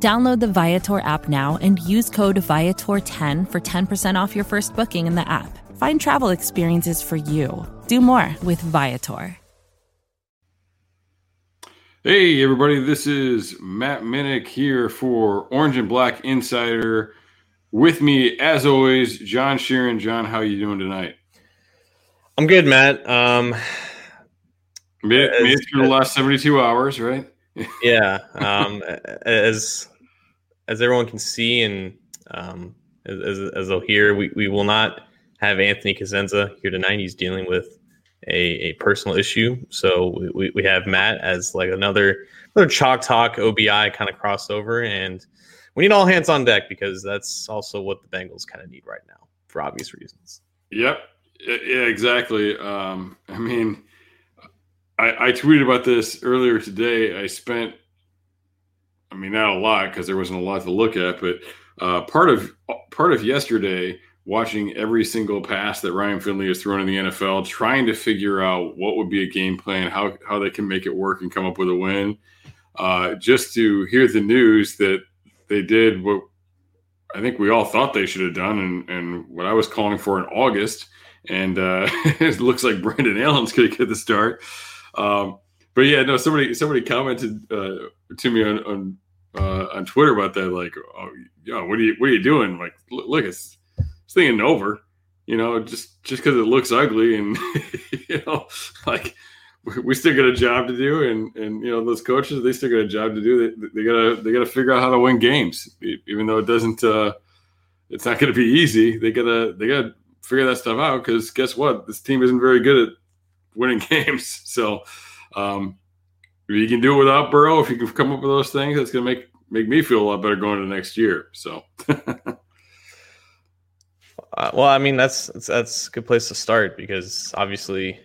Download the Viator app now and use code Viator10 for 10% off your first booking in the app. Find travel experiences for you. Do more with Viator. Hey, everybody, this is Matt Minich here for Orange and Black Insider. With me, as always, John Sheeran. John, how are you doing tonight? I'm good, Matt. Um, made, made it through the last 72 hours, right? Yeah. Um, as as everyone can see and um, as, as they'll hear, we, we will not have Anthony Cosenza here tonight. He's dealing with a, a personal issue. So we, we have Matt as like another another chalk talk OBI kind of crossover. And we need all hands on deck because that's also what the Bengals kind of need right now for obvious reasons. Yep. Yeah, exactly. Um, I mean, I, I tweeted about this earlier today. I spent, I mean, not a lot because there wasn't a lot to look at, but uh, part of part of yesterday watching every single pass that Ryan Finley has thrown in the NFL, trying to figure out what would be a game plan, how how they can make it work and come up with a win. Uh, just to hear the news that they did what I think we all thought they should have done, and, and what I was calling for in August. And uh, it looks like Brandon Allen's going to get the start. Um, but yeah, no, somebody somebody commented uh, to me on on, uh, on Twitter about that, like, oh, yeah, what are you what are you doing? Like, look, it's it's thinking over, you know, just just because it looks ugly, and you know, like we still got a job to do, and and you know those coaches they still got a job to do. They, they gotta they gotta figure out how to win games, even though it doesn't. Uh, it's not going to be easy. They gotta they gotta figure that stuff out because guess what? This team isn't very good at winning games. So um, if you can do it without Burrow, if you can come up with those things, that's going to make make me feel a lot better going into next year. So. Uh, well, I mean that's that's a good place to start because obviously,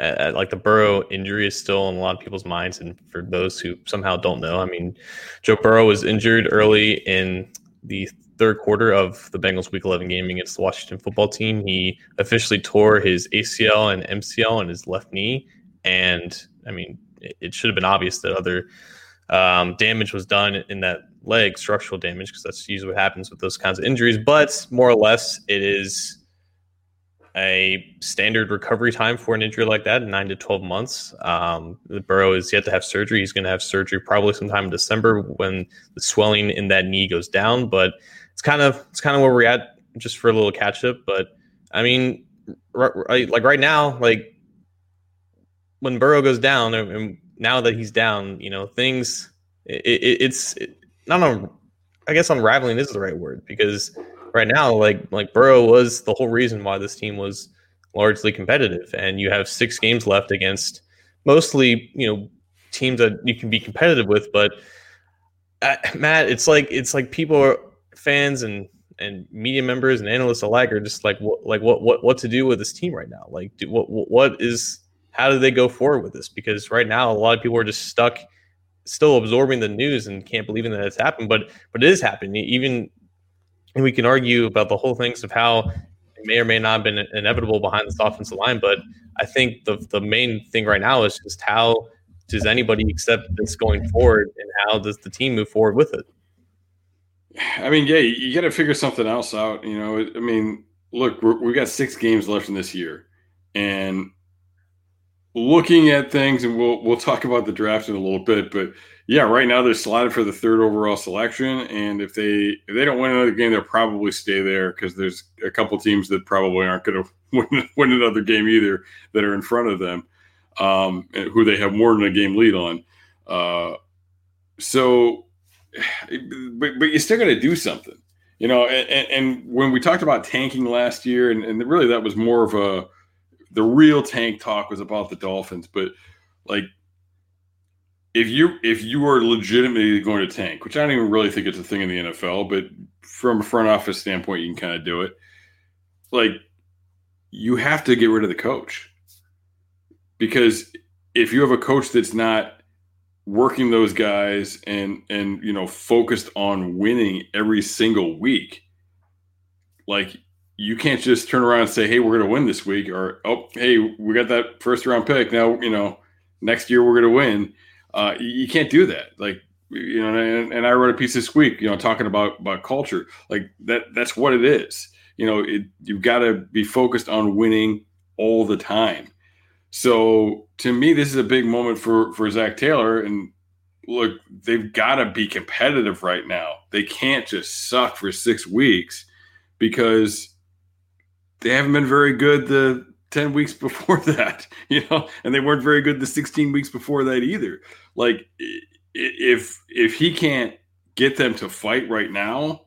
uh, like the Burrow injury is still in a lot of people's minds, and for those who somehow don't know, I mean, Joe Burrow was injured early in the third quarter of the Bengals Week 11 game against the Washington Football Team. He officially tore his ACL and MCL on his left knee, and I mean, it, it should have been obvious that other um, damage was done in that leg, structural damage, because that's usually what happens with those kinds of injuries. But more or less, it is a standard recovery time for an injury like that, nine to 12 months. Um, the Burrow is yet to have surgery. He's going to have surgery probably sometime in December when the swelling in that knee goes down. But it's kind of it's kind of where we're at, just for a little catch up. But I mean, right, like right now, like when Burrow goes down, and now that he's down, you know, things it, it, it's it, not on. I guess unraveling is the right word because right now, like like Burrow was the whole reason why this team was largely competitive, and you have six games left against mostly you know teams that you can be competitive with, but. Uh, Matt, it's like it's like people are fans and and media members and analysts alike are just like what like what what what to do with this team right now. Like, do, what what is how do they go forward with this? Because right now, a lot of people are just stuck, still absorbing the news and can't believe that it's happened. But but it is happening. Even and we can argue about the whole things of how it may or may not have been inevitable behind this offensive line. But I think the the main thing right now is just how does anybody accept this going forward, and how does the team move forward with it? I mean, yeah, you got to figure something else out. You know, I mean, look, we we got six games left in this year, and looking at things, and we'll we'll talk about the draft in a little bit, but yeah, right now they're slotted for the third overall selection, and if they if they don't win another game, they'll probably stay there because there's a couple teams that probably aren't going to win, win another game either that are in front of them, um, who they have more than a game lead on. Uh, so, but but you still got to do something, you know. And, and, when we talked about tanking last year, and, and really that was more of a the real tank talk was about the Dolphins, but like if you if you are legitimately going to tank, which I don't even really think it's a thing in the NFL, but from a front office standpoint, you can kind of do it. Like you have to get rid of the coach because if you have a coach that's not working those guys and and you know focused on winning every single week. Like you can't just turn around and say hey we're going to win this week or oh hey we got that first round pick. Now you know next year we're going to win. Uh, you can't do that. Like you know and, and i wrote a piece this week you know talking about about culture. Like that that's what it is. You know it, you've got to be focused on winning all the time so to me, this is a big moment for for Zac Taylor. And look, they've got to be competitive right now. They can't just suck for six weeks because they haven't been very good the 10 weeks before that, you know, and they weren't very good the 16 weeks before that either. Like if if he can't get them to fight right now,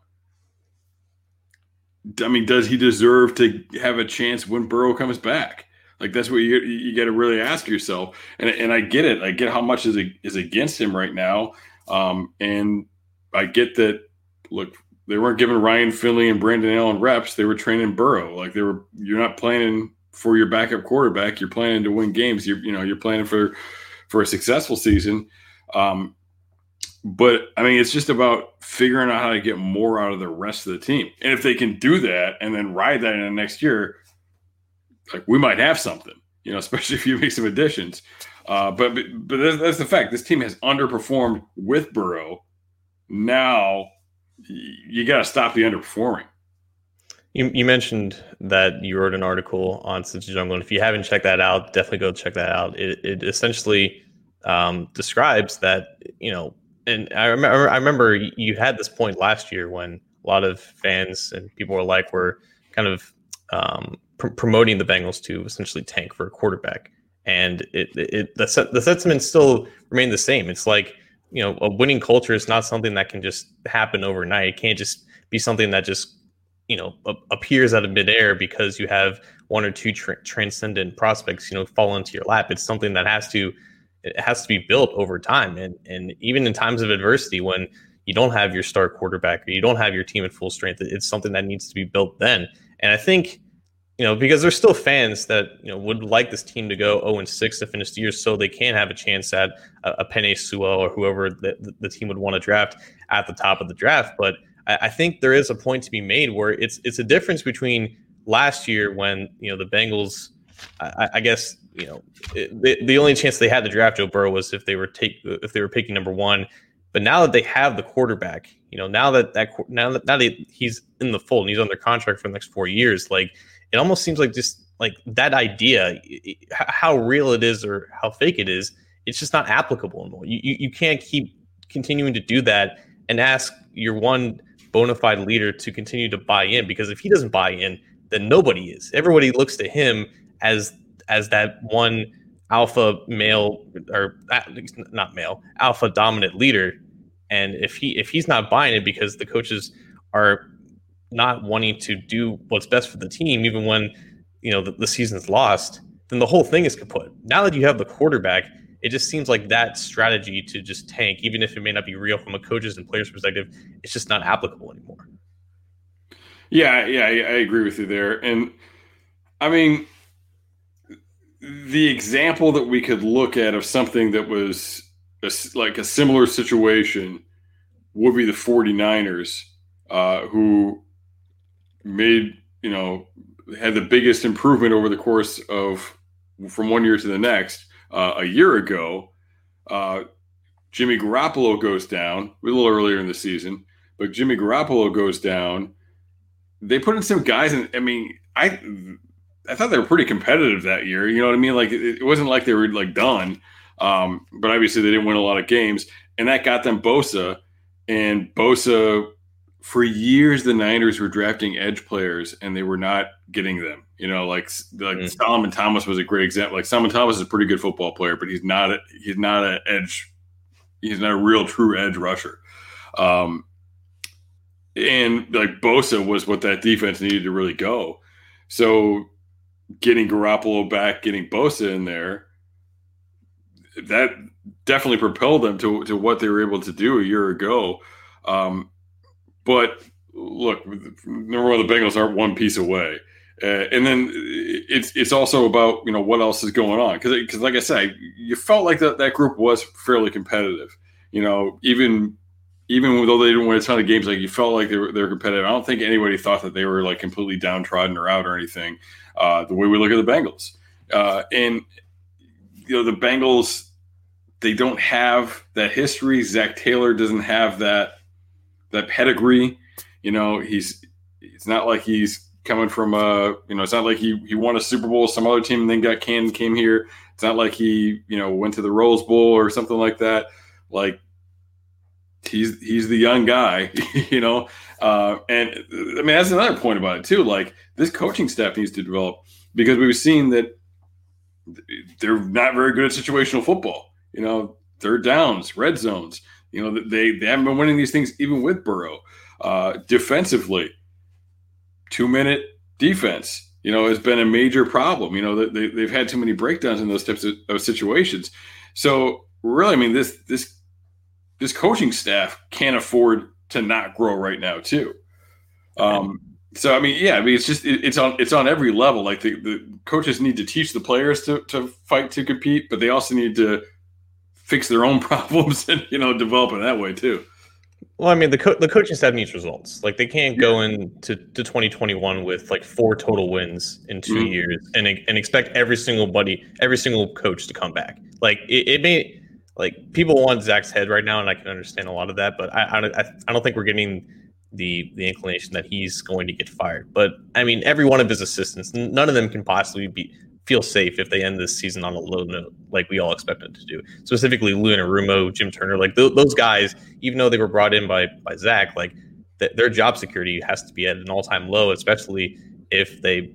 I mean, does he deserve to have a chance when Burrow comes back? Like that's what you you got to really ask yourself. And and I get it. I get how much is is against him right now. Um, and I get that. Look, they weren't giving Ryan Finley and Brandon Allen reps. They were training Burrow. Like they were. You're not planning for your backup quarterback. You're planning to win games. You're you know you're planning for for a successful season. Um, but I mean, it's just about figuring out how to get more out of the rest of the team. And if they can do that and then ride that in the next year, like we might have something, you know, especially if you make some additions. Uh, but but, that's, that's, the fact. This team has underperformed with Burrow. Now you got to stop the underperforming. You, you mentioned that you wrote an article on Cincy Jungle, and if you haven't checked that out, definitely go check that out. It, it essentially um, describes that you know, and I remember I remember you had this point last year when a lot of fans and people were like, "We're kind of um, pr- promoting the Bengals to essentially tank for a quarterback. And it, it the, the sentiment still remained the same. It's like, you know, a winning culture is not something that can just happen overnight. It can't just be something that just, you know, appears out of midair because you have one or two tra- transcendent prospects, you know, fall into your lap. It's something that has to, it has to be built over time. And, and even in times of adversity, when you don't have your star quarterback or you don't have your team at full strength, it's something that needs to be built then. And I think, you know, because there's still fans that you know would like this team to go 0 and 6 to finish the year, so they can have a chance at a, a Penei Sewell or whoever the, the team would want to draft at the top of the draft. But I, I think there is a point to be made where it's it's a difference between last year when you know the Bengals. I, I guess you know it, the, the only chance they had to draft Joe Burrow was if they were take if they were picking number one. But now that they have the quarterback, you know, now that that now that now that he's in the fold and he's under contract for the next four years, like it almost seems like just like that idea, how real it is or how fake it is, it's just not applicable anymore. You, you, you can't keep continuing to do that and ask your one bona fide leader to continue to buy in because if he doesn't buy in, then nobody is. Everybody looks to him as as that one alpha male or not male alpha dominant leader and if he if he's not buying it because the coaches are not wanting to do what's best for the team, even when you know the, the season's lost, then the whole thing is kaput. Now that you have the quarterback, it just seems like that strategy to just tank, even if it may not be real from a coach's and player's perspective, it's just not applicable anymore. Yeah, yeah, I agree with you there. And I mean, the example that we could look at of something that was a, like a similar situation would be the 49ers, uh, who made you know had the biggest improvement over the course of from one year to the next. Uh, a year ago, uh, Jimmy Garoppolo goes down a little earlier in the season, but Jimmy Garoppolo goes down. They put in some guys, and I mean, I I thought they were pretty competitive that year. You know what I mean? Like it, it wasn't like they were like done, um, but obviously they didn't win a lot of games, and that got them Bosa, and Bosa for years the Niners were drafting edge players and they were not getting them. You know, like like mm. Solomon Thomas was a great example. Like Solomon Thomas is a pretty good football player, but he's not a, he's not an edge. He's not a real true edge rusher. Um, and like Bosa was what that defense needed to really go. So getting Garoppolo back, getting Bosa in there, that definitely propelled them to to what they were able to do a year ago. Um, but look, number one, the Bengals aren't one piece away. Uh, and then it's it's also about you know what else is going on because because like I said, you felt like that that group was fairly competitive. You know, even even though they didn't win a ton of games, like you felt like they were they were competitive. I don't think anybody thought that they were like completely downtrodden or out or anything. Uh, the way we look at the Bengals, uh, and you know the Bengals, they don't have that history. Zac Taylor doesn't have that that pedigree. You know, he's it's not like he's coming from a you know it's not like he he won a Super Bowl some other team and then got canned came here. It's not like he you know went to the Rose Bowl or something like that. Like he's he's the young guy, you know. Uh, and I mean that's another point about it too. Like this coaching staff needs to develop because we've seen that they're not very good at situational football. You know, third downs, red zones. You know, they they haven't been winning these things even with Burrow. Uh, defensively, two minute defense. You know, has been a major problem. You know, they, they've had too many breakdowns in those types of, of situations. So really, I mean, this this this coaching staff can't afford to not grow right now, too. Um, so I mean, yeah, I mean, it's just it, it's on it's on every level. Like the, the coaches need to teach the players to to fight to compete, but they also need to fix their own problems and you know develop in that way too. Well, I mean, the co- the coaching staff needs results. Like they can't go into to 2021 with like four total wins in 2 mm-hmm. years and and expect every single buddy, every single coach to come back. Like it, it may like people want Zac's head right now, and I can understand a lot of that, but I I, I don't think we're getting the the inclination that he's going to get fired. But I mean, every one of his assistants, none of them can possibly be feel safe if they end this season on a low note, like we all expect them to do. Specifically, Lou Anarumo, Jim Turner, like th- those guys, even though they were brought in by by Zac, like th- their job security has to be at an all time low, especially if they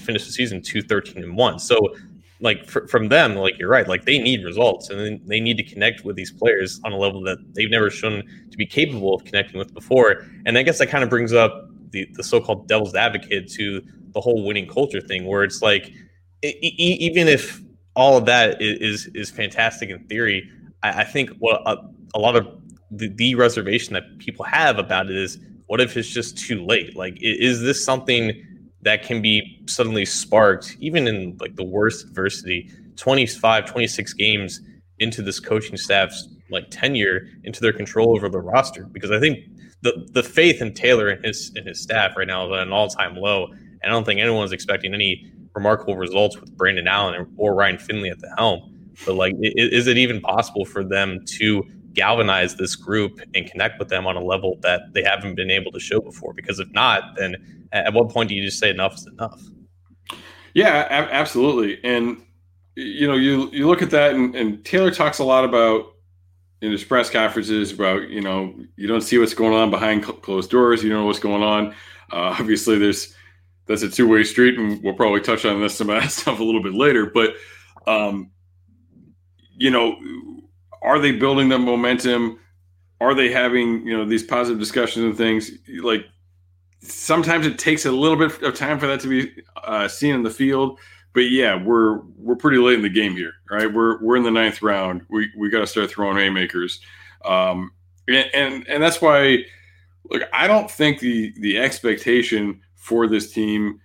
finish the season two thirteen and one. So like for, from them, like you're right, like they need results and they need to connect with these players on a level that they've never shown to be capable of connecting with before. And I guess that kind of brings up the, the so-called devil's advocate to the whole winning culture thing, where it's like it, even if all of that is is fantastic in theory, I, I think what a, a, lot of the, the reservation that people have about it is, what if it's just too late? Like, is this something that can be suddenly sparked even in like the worst adversity 25 26 games into this coaching staff's like tenure into their control over the roster because i think the the faith in taylor and his and his staff right now is at an all-time low and i don't think anyone's expecting any remarkable results with brandon allen or ryan finley at the helm but like is it even possible for them to galvanize this group and connect with them on a level that they haven't been able to show before because if not then at what point do you just say enough is enough? Yeah, absolutely. And you know, you you look at that, and, and Taylor talks a lot about in his press conferences about you know you don't see what's going on behind cl- closed doors. You don't know what's going on. Uh, obviously, there's that's a two way street, and we'll probably touch on this some of that stuff a little bit later. But um, you know, are they building the momentum? Are they having you know these positive discussions and things like sometimes it takes a little bit of time for that to be uh, seen in the field. But yeah, we're we're pretty late in the game here, right? We're we're in the ninth round. We we got to start throwing haymakers, um, and, and and that's why. Look, I don't think the the expectation for this team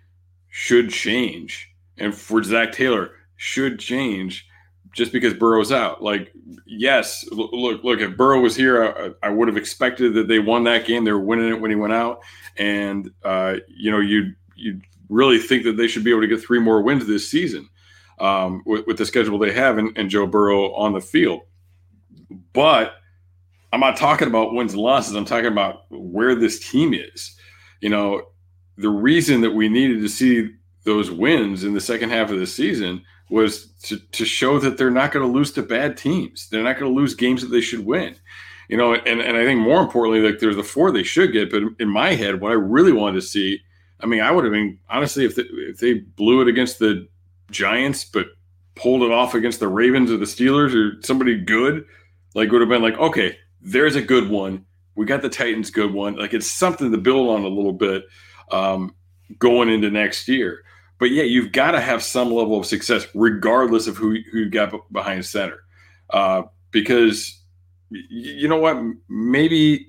should change, and for Zac Taylor should change just because Burrow's out. Like, yes, look, look. If Burrow was here, I, I would have expected that they won that game. They were winning it when he went out, and uh, you know, you you really think that they should be able to get three more wins this season um, with, with, the schedule they have and, and Joe Burrow on the field. But I'm not talking about wins and losses. I'm talking about where this team is. You know, the reason that we needed to see those wins in the second half of the season was to, to show that they're not going to lose to bad teams. They're not going to lose games that they should win you know, and, and I think more importantly, like there's the four they should get. But in my head, what I really wanted to see, I mean, I would have been honestly if they, if they blew it against the Giants, but pulled it off against the Ravens or the Steelers or somebody good, like would have been like, okay, there's a good one. We got the Titans good one. Like it's something to build on a little bit um, going into next year. But yeah, you've got to have some level of success regardless of who who you got behind center. uh, because you know what? Maybe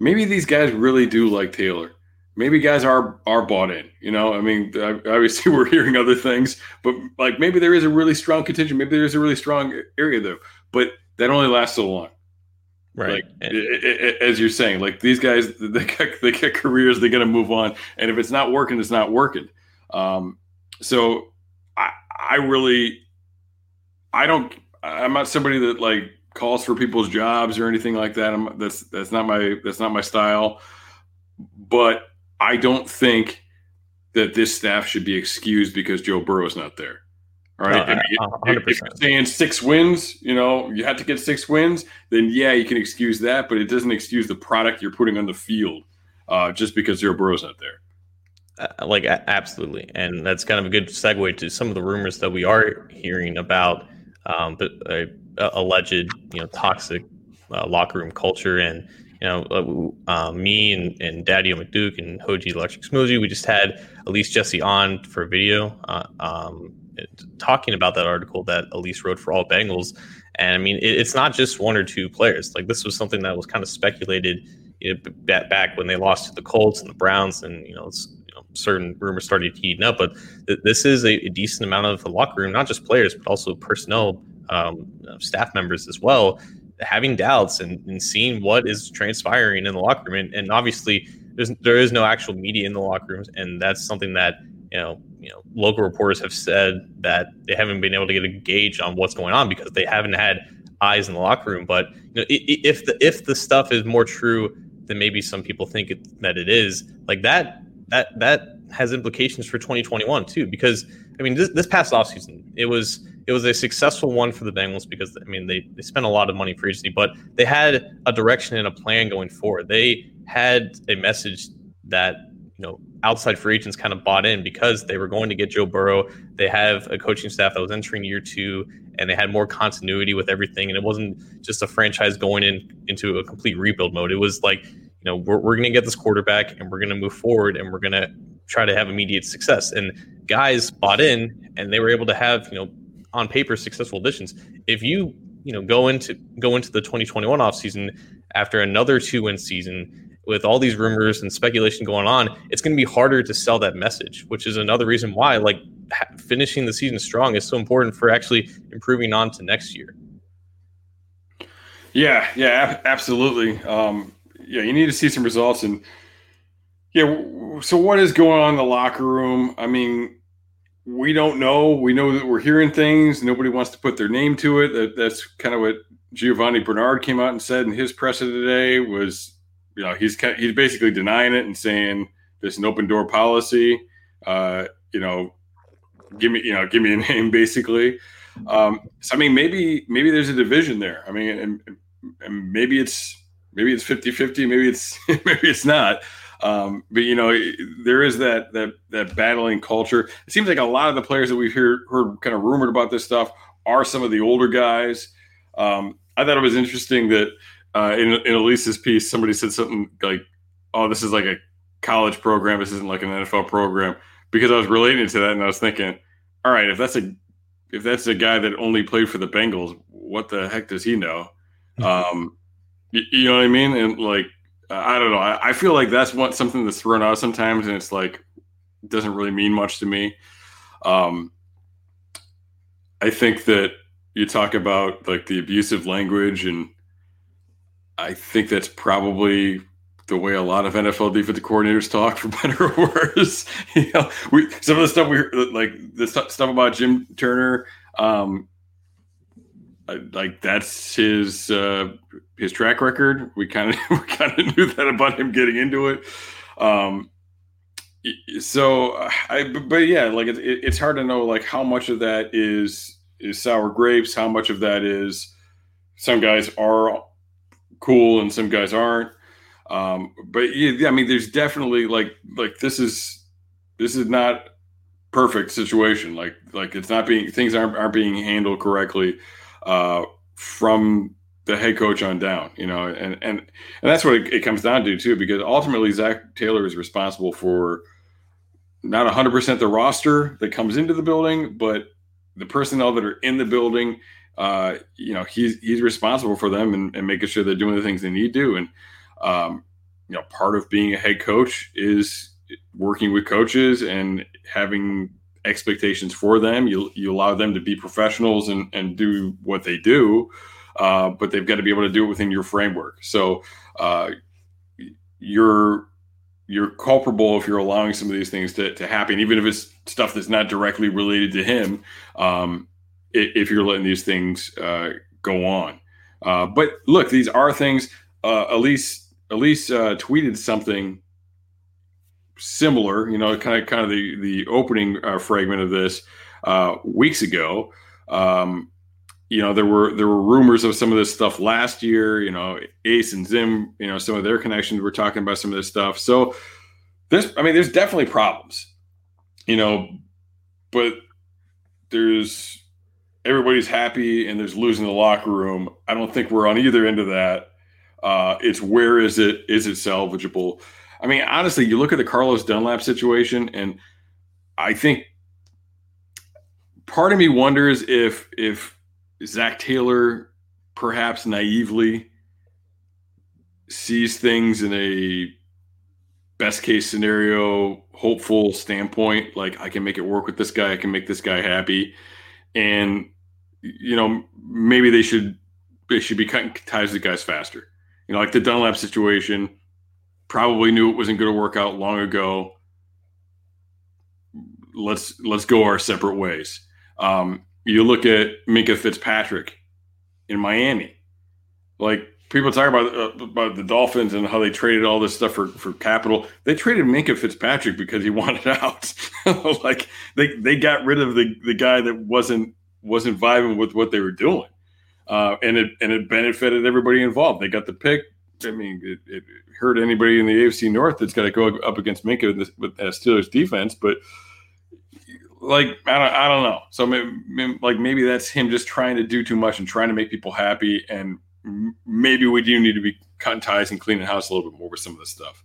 maybe these guys really do like Taylor. Maybe guys are are bought in. You know, I mean, obviously we're hearing other things, but like maybe there is a really strong contingent. Maybe there is a really strong area though, but that only lasts so long. Right. Like, it, as you're saying, like these guys, they get, they get careers, they're going to move on. And if it's not working, it's not working. Um, so I, I really, I don't, I'm not somebody that like calls for people's jobs or anything like that. I'm, that's, that's not my, that's not my style. But I don't think that this staff should be excused because Joe Burrow is not there. Right. No, if, if, you're saying six wins, you know, you have to get six wins, then yeah, you can excuse that, but it doesn't excuse the product you're putting on the field uh, just because Joe Burrow's not there. Uh, like absolutely, and that's kind of a good segue to some of the rumors that we are hearing about, um, but uh, alleged, you know, toxic uh, locker room culture, and you know, uh, uh, me and, and Daddy McDuke and Hoji Electric Smoothie, we just had Elise Jesse on for a video. Um, talking about that article that Elise wrote for All Bengals. And I mean, it, it's not just one or two players. Like this was something that was kind of speculated you know, back when they lost to the Colts and the Browns, and you know, you know certain rumors started heating up. But th- this is a, a, decent amount of the locker room, not just players, but also personnel, um, staff members as well, having doubts and, and, seeing what is transpiring in the locker room. And, and obviously, there's, there is no actual media in the locker rooms, and that's something that you know you know, local reporters have said that they haven't been able to get a gauge on what's going on because they haven't had eyes in the locker room. But you know, if the if the stuff is more true than maybe some people think it, that it is, like that that that has implications for 2021 too. Because I mean, this, this past offseason, it was it was a successful one for the Bengals because I mean they they spent a lot of money for agency, but they had a direction and a plan going forward. They had a message that you know outside free agents kind of bought in because they were going to get Joe Burrow. They have a coaching staff that was entering year two, and they had more continuity with everything. And it wasn't just a franchise going in into a complete rebuild mode. It was like, you know, we're, we're going to get this quarterback, and we're going to move forward, and we're going to try to have immediate success. And guys bought in, and they were able to have, you know, on paper successful additions. If you you know go into go into the 2021 offseason after another two win season with all these rumors and speculation going on, it's going to be harder to sell that message, which is another reason why like finishing the season strong is so important for actually improving on to next year. Yeah, yeah, absolutely. Um, yeah, you need to see some results and yeah, so what is going on in the locker room? I mean, we don't know. We know that we're hearing things. Nobody wants to put their name to it. That, that's kind of what Giovani Bernard came out and said in his presser today was you know, he's he's basically denying it and saying there's an open door policy. Uh, you know, give me you know give me a name basically. Um, so I mean, maybe maybe there's a division there. I mean, and, and maybe it's maybe it's 50-50, maybe it's maybe it's not. Um, but you know, there is that that that battling culture. It seems like a lot of the players that we've heard heard kind of rumored about this stuff are some of the older guys. Um, I thought it was interesting that uh, in, in Elise's piece, somebody said something like, "Oh, this is like a college program. This isn't like an NFL program." Because I was relating to that, and I was thinking, "All right, if that's a if that's a guy that only played for the Bengals, what the heck does he know?" Mm-hmm. Um, you, you, know what I mean? And like, I don't know. I, I feel like that's what something that's thrown out sometimes, and it's like doesn't really mean much to me. Um, I think that you talk about like the abusive language and I think that's probably the way a lot of NFL defensive coordinators talk, for better or worse. you know, we some of the stuff we like the stuff about Jim Turner. Um, like that's his uh, his track record. We kind of we kind of knew that about him getting into it. Um, so I, but yeah, like it, it, it's hard to know like how much of that is is sour grapes, how much of that is some guys are cool and some guys aren't. Um, but yeah, I mean, there's definitely like like this is this is not perfect situation. Like like it's not being things aren't aren't being handled correctly uh, from the head coach on down. You know, and and and that's what it, it comes down to too, because ultimately Zac Taylor is responsible for not 100% the roster that comes into the building, but the personnel that are in the building uh, you know, he's he's responsible for them and, and, making sure they're doing the things they need to. And um, you know, part of being a head coach is working with coaches and having expectations for them. You you allow them to be professionals and and do what they do, uh, but they've got to be able to do it within your framework. So uh, you're you're culpable if you're allowing some of these things to, to happen, even if it's stuff that's not directly related to him. Um, if you're letting these things uh, go on, uh, but look, these are things. Uh, Elise Elise uh, tweeted something similar, you know, kind of kind of the the opening uh, fragment of this uh, weeks ago. Um, you know, there were there were rumors of some of this stuff last year. You know, Ace and Zim, you know, some of their connections were talking about some of this stuff. So there's, I mean, there's definitely problems. You know, but there's everybody's happy and there's losing the locker room. I don't think we're on either end of that. Uh, it's where is it? Is it salvageable? I mean, honestly, you look at the Carlos Dunlap situation, and I think part of me wonders if if Zac Taylor perhaps naively sees things in a best case scenario, hopeful standpoint, like I can make it work with this guy, I can make this guy happy, and you know maybe they should they should be cutting ties with guys faster. You know, like the Dunlap situation probably knew it wasn't going to work out long ago. Let's let's go our separate ways. Um, you look at Minkah Fitzpatrick in Miami, like people talk about uh, about the Dolphins and how they traded all this stuff for for capital. They traded Minkah Fitzpatrick because he wanted out. like they they got rid of the the guy that wasn't wasn't vibing with what they were doing, uh, and it and it benefited everybody involved. They got the pick. I mean, it, it hurt anybody in the AFC North that's got to go up against Minkah with, with uh, Steelers defense, but like I don't, I don't know. So maybe, like maybe that's him just trying to do too much and trying to make people happy, and maybe we do need to be cutting ties and cleaning house a little bit more with some of this stuff.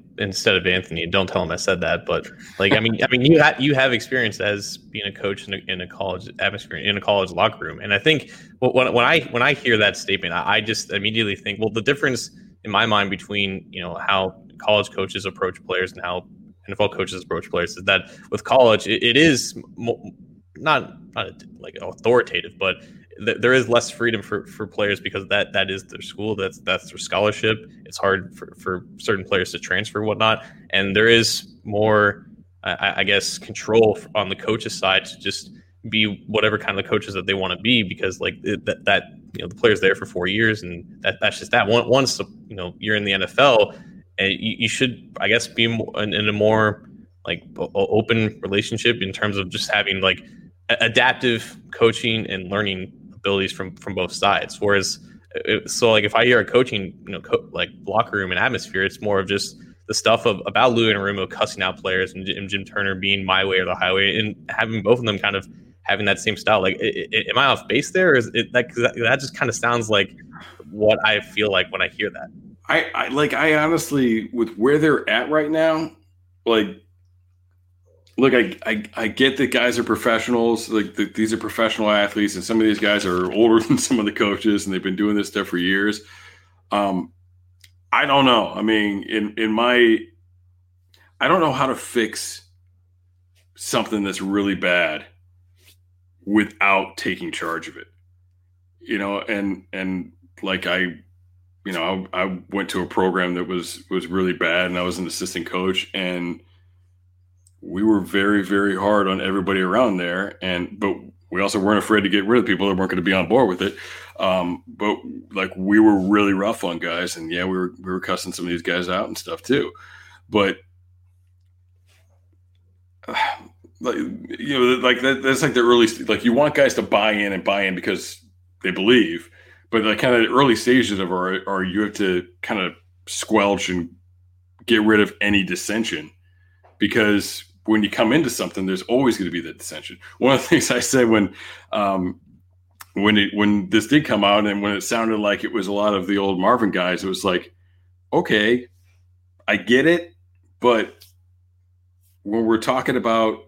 instead of Anthony. Don't tell him I said that, but like I mean, I mean, you have you have experience as being a coach in a, in a college atmosphere in a college locker room, and I think when when I when I hear that statement, I, I just immediately think, well, the difference in my mind between you know how college coaches approach players and how NFL coaches approach players is that with college, it, it is not not like authoritative, but th- there is less freedom for, for players because that that is their school, that's that's their scholarship. It's hard for, for certain players to transfer whatnot, and there is more, I, I guess, control on the coaches' side to just be whatever kind of coaches that they want to be because like that that you know the player's there for four years and that that's just that one once you know you're in the NFL and eh, you, you should I guess be in, in a more like open relationship in terms of just having like adaptive coaching and learning abilities from from both sides. Whereas, it, so like if I hear a coaching, you know, co- like locker room and atmosphere, it's more of just the stuff of about Lou and Anarumo cussing out players and, Jim Turner being my way or the highway, and having both of them kind of having that same style. Like, it, it, am I off base there? Is it that that just kind of sounds like what I feel like when I hear that? I, I like I honestly with where they're at right now, like look, I, I, I get that guys are professionals. Like the, these are professional athletes, and some of these guys are older than some of the coaches, and they've been doing this stuff for years. Um, I don't know. I mean, in in my, I don't know how to fix something that's really bad without taking charge of it. You know, and and like I, you know, I, I went to a program that was was really bad, and I was an assistant coach, and we were very very hard on everybody around there and but we also weren't afraid to get rid of people that weren't going to be on board with it. Um, but like we were really rough on guys, and yeah, we were we were cussing some of these guys out and stuff too. But uh, like you know, like that, that's like the early like you want guys to buy in and buy in because they believe, but the kind of the early stages of our are you have to kind of squelch and get rid of any dissension because when you come into something, there's always going to be that dissension. One of the things I said when um, when it when this did come out and when it sounded like it was a lot of the old Marvin guys, it was like, okay, I get it, but when we're talking about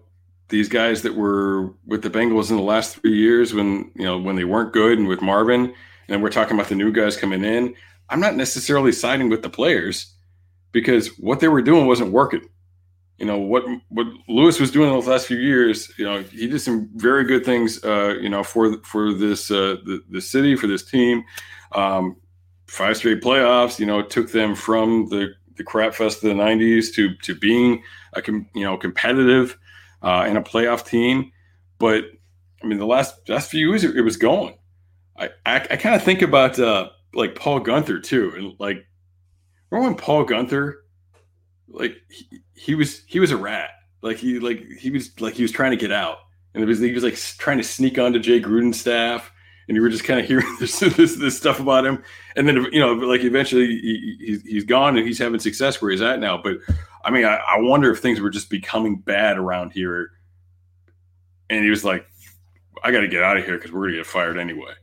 these guys that were with the Bengals in the last three years, when you know when they weren't good, and with Marvin, and we're talking about the new guys coming in, I'm not necessarily siding with the players because what they were doing wasn't working you know what what Lewis was doing in the last few years. You know, he did some very good things. Uh, you know, for for this uh, the the city for this team, um, five straight playoffs. You know, took them from the the crap fest of the '90s to to being a com, you know competitive uh, and a playoff team. But I mean, the last last few years it was going. I I, I kind of think about uh, like Paul Guenther too, and like remember when Paul Guenther like he, he was he was a rat. Like he like he was like he was trying to get out, and it was he was like trying to sneak onto Jay Gruden's staff, and you were just kind of hearing this, this, this stuff about him, and then you know like eventually he, he's gone and he's having success where he's at now. But I mean, I, I wonder if things were just becoming bad around here, and he was like, "I got to get out of here because we're gonna get fired anyway."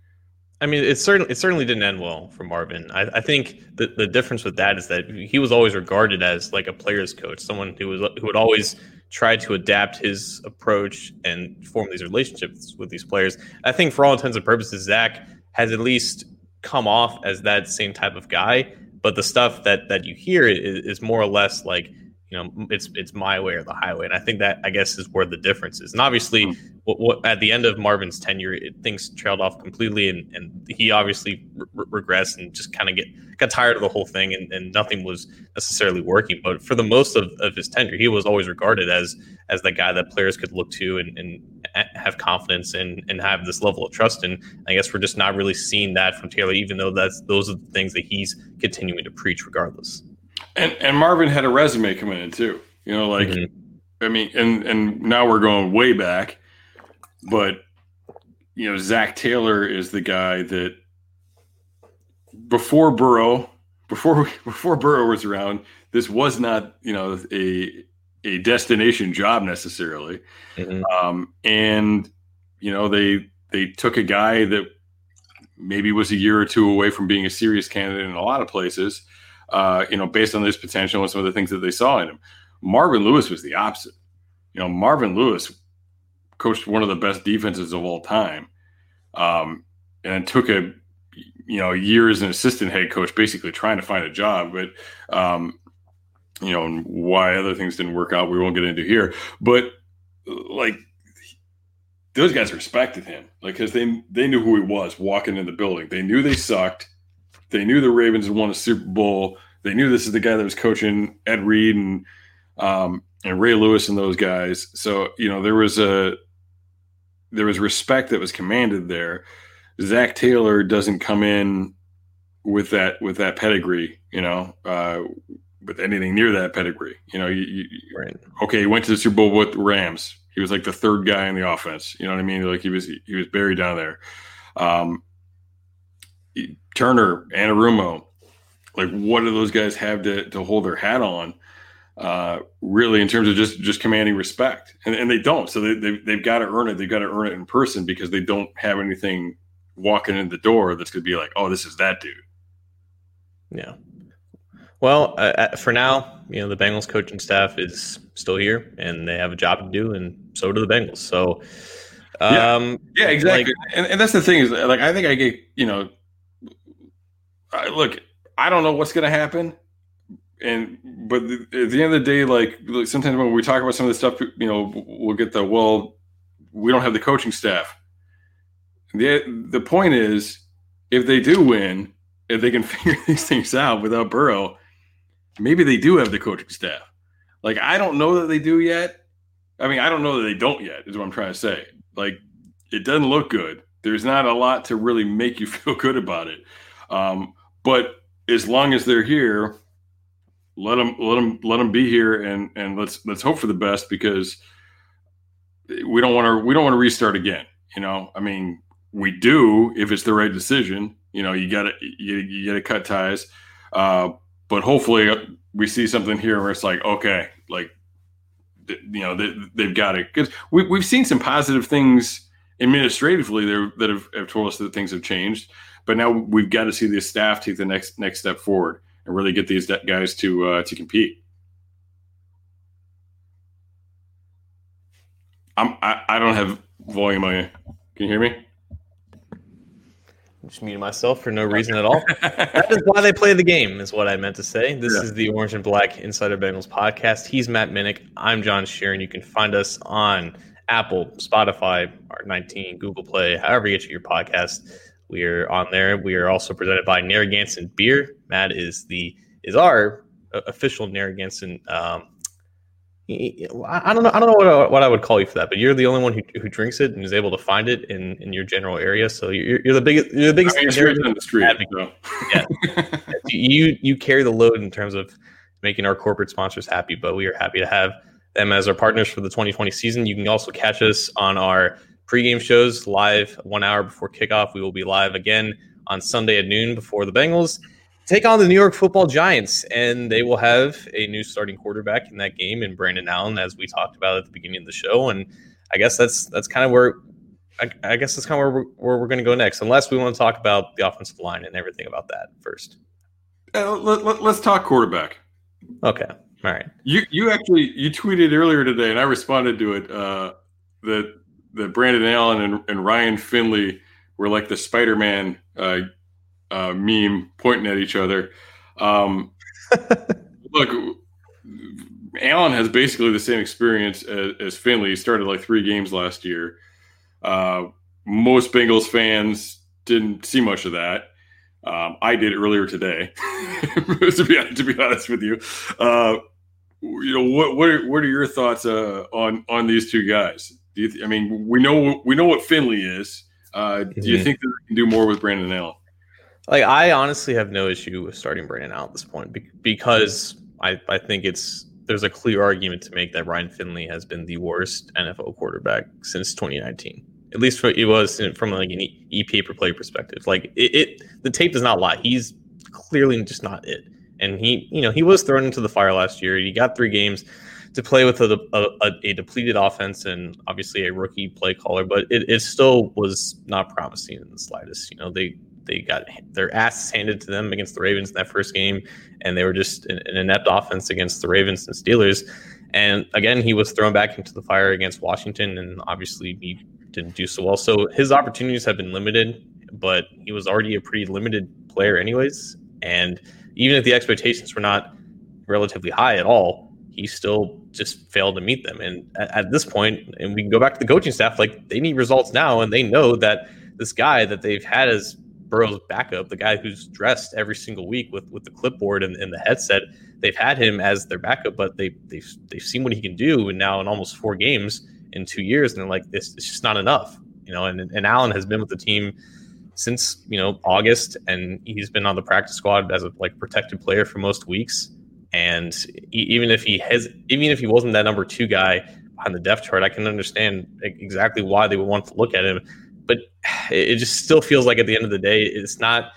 I mean, it certainly it certainly didn't end well for Marvin. I, I, think the, the difference with that is that he was always regarded as like a player's coach, someone who was who would always try to adapt his approach and form these relationships with these players. I think for all intents and purposes, Zac has at least come off as that same type of guy. But the stuff that that you hear is, is more or less like you know it's it's my way or the highway and i think that i guess is where the difference is and obviously mm-hmm. what, what, at the end of marvin's tenure it, things trailed off completely and, and he obviously re- regressed and just kind of get got tired of the whole thing and, and nothing was necessarily working but for the most of, of his tenure he was always regarded as as the guy that players could look to and, and have confidence in and have this level of trust and i guess we're just not really seeing that from taylor even though that's those are the things that he's continuing to preach regardless and and Marvin had a resume coming in too. You know, like mm-hmm. I mean, and and now we're going way back, but you know, Zac Taylor is the guy that before Burrow, before before Burrow was around, this was not you know a a destination job necessarily, mm-hmm. um, and you know they they took a guy that maybe was a year or two away from being a serious candidate in a lot of places uh, you know, based on his potential and some of the things that they saw in him. Marvin Lewis was the opposite. You know, Marvin Lewis coached one of the best defenses of all time, um, and took a you know year as an assistant head coach, basically trying to find a job. But um, you know, why other things didn't work out, we won't get into here. But like those guys respected him, like because they they knew who he was walking in the building. They knew they sucked. They knew the Ravens had won a Super Bowl. They knew this is the guy that was coaching Ed Reed and um, and Ray Lewis and those guys. So you know there was a there was respect that was commanded there. Zac Taylor doesn't come in with that with that pedigree, you know, uh, with anything near that pedigree. You know, you, you, right. okay, he went to the Super Bowl with the Rams. He was like the third guy in the offense. You know what I mean? Like he was he was buried down there. Um, Turner, Anarumo, like what do those guys have to, to hold their hat on? Uh, really, in terms of just just commanding respect, and, and they don't. So they, they they've got to earn it. They've got to earn it in person because they don't have anything walking in the door that's going to be like, oh, this is that dude. Yeah. Well, uh, uh, for now, you know, the Bengals coaching staff is still here and they have a job to do, and so do the Bengals. So, um, yeah, yeah exactly. Like, and, and that's the thing is, like, I think I get, you know, look, I don't know what's going to happen, and but the, at the end of the day, like, like sometimes when we talk about some of the stuff, you know, we'll get the well, we don't have the coaching staff. the The point is, if they do win, if they can figure these things out without Burrow, maybe they do have the coaching staff. Like, I don't know that they do yet. I mean, I don't know that they don't yet. Is what I'm trying to say. Like, it doesn't look good. There's not a lot to really make you feel good about it. Um, but as long as they're here, let them let them let them be here, and and let's let's hope for the best because we don't want to we don't want to restart again. You know, I mean, we do if it's the right decision. You know, you got to you, you got to cut ties, uh, but hopefully we see something here where it's like okay, like you know they, have got it because we, we've seen some positive things administratively there that have, have told us that things have changed but now we've got to see the staff take the next next step forward and really get these guys to uh, to compete I'm, I, I don't have volume on you. Can you hear me? I'm just muting myself for no reason at all. that is why they play the game, is what I meant to say. This yeah. is the Orange and Black Insider Bengals podcast. He's Matt Minich. I'm John Sheeran. You can find us on Apple, Spotify, R19, Google Play, however you get your podcast. We are on there. We are also presented by Narragansett Beer. Matt is the is our official Narragansett um, I don't know. I don't know what I, what I would call you for that, but you're the only one who, who drinks it and is able to find it in, in your general area. So you're, you're the biggest. You're the biggest. I mean, the street. Yeah, you you carry the load in terms of making our corporate sponsors happy. But we are happy to have them as our partners for the 2020 season. You can also catch us on our pregame shows live one hour before kickoff. We will be live again on Sunday at noon before the Bengals take on the New York Football Giants, and they will have a new starting quarterback in that game, in Brandon Allen, as we talked about at the beginning of the show. And I guess that's that's kind of where I, I guess that's kind of where we're, where we're going to go next, unless we want to talk about the offensive line and everything about that first. Uh, let, let, talk quarterback. Okay. All right. You you actually you tweeted earlier today, and I responded to it uh, that that Brandon Allen and, and Ryan Finley were like the Spider Man uh, uh, meme pointing at each other. Um, look, Allen has basically the same experience as, as, Finley. He started like three games last year. Uh, most Bengals fans didn't see much of that. Um, I did earlier today, to be to be honest with you. Uh, you know what? What are, what are your thoughts uh, on on these two guys? Do you th- I mean, we know we know what Finley is. Uh, do you mm-hmm. think that they can do more with Brandon Allen? Like I honestly have no issue with starting Brandon out at this point because I, I think it's there's a clear argument to make that Ryan Finley has been the worst NFL quarterback since 2019. At least for, it was from like an EPA per play perspective. Like it, it, the tape does not lie. He's clearly just not it. And he, you know, he was thrown into the fire last year. He got three games to play with a, a, a depleted offense and obviously a rookie play caller, but it, it still was not promising in the slightest. You know, they they got their asses handed to them against the Ravens in that first game, and they were just an, an inept offense against the Ravens and Steelers. And again, he was thrown back into the fire against Washington, and obviously he didn't do so well. So his opportunities have been limited, but he was already a pretty limited player, anyways. And even if the expectations were not relatively high at all, he still just failed to meet them. And at, at this point, and we can go back to the coaching staff, like they need results now, and they know that this guy that they've had as Burrow's backup, the guy who's dressed every single week with with the clipboard and, and the headset. They've had him as their backup, but they they've they've seen what he can do, and now in almost four games in two years, and they're like, this it's just not enough, you know. And and Allen has been with the team since you know August, and he's been on the practice squad as a like protected player for most weeks. And even if he has, even if he wasn't that number two guy on the depth chart, I can understand exactly why they would want to look at him but it just still feels like at the end of the day, it's not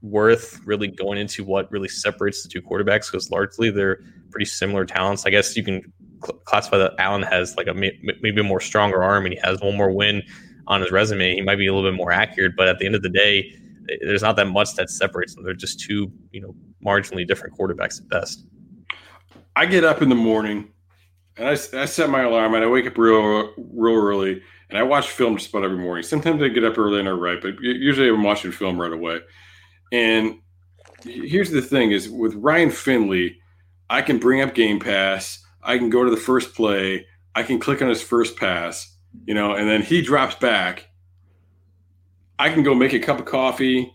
worth really going into what really separates the two quarterbacks because largely they're pretty similar talents. I guess you can cl- classify that Allen has like a maybe a more stronger arm and he has one more win on his resume. He might be a little bit more accurate, but at the end of the day, there's not that much that separates them. They're just two, you know, marginally different quarterbacks at best. I get up in the morning and I, I set my alarm and I wake up real real early and I watch film just about every morning. Sometimes I get up early and I write, but usually I'm watching film right away. And here's the thing: is with Ryan Finley, I can bring up Game Pass. I can go to the first play. I can click on his first pass, you know, and then he drops back. I can go make a cup of coffee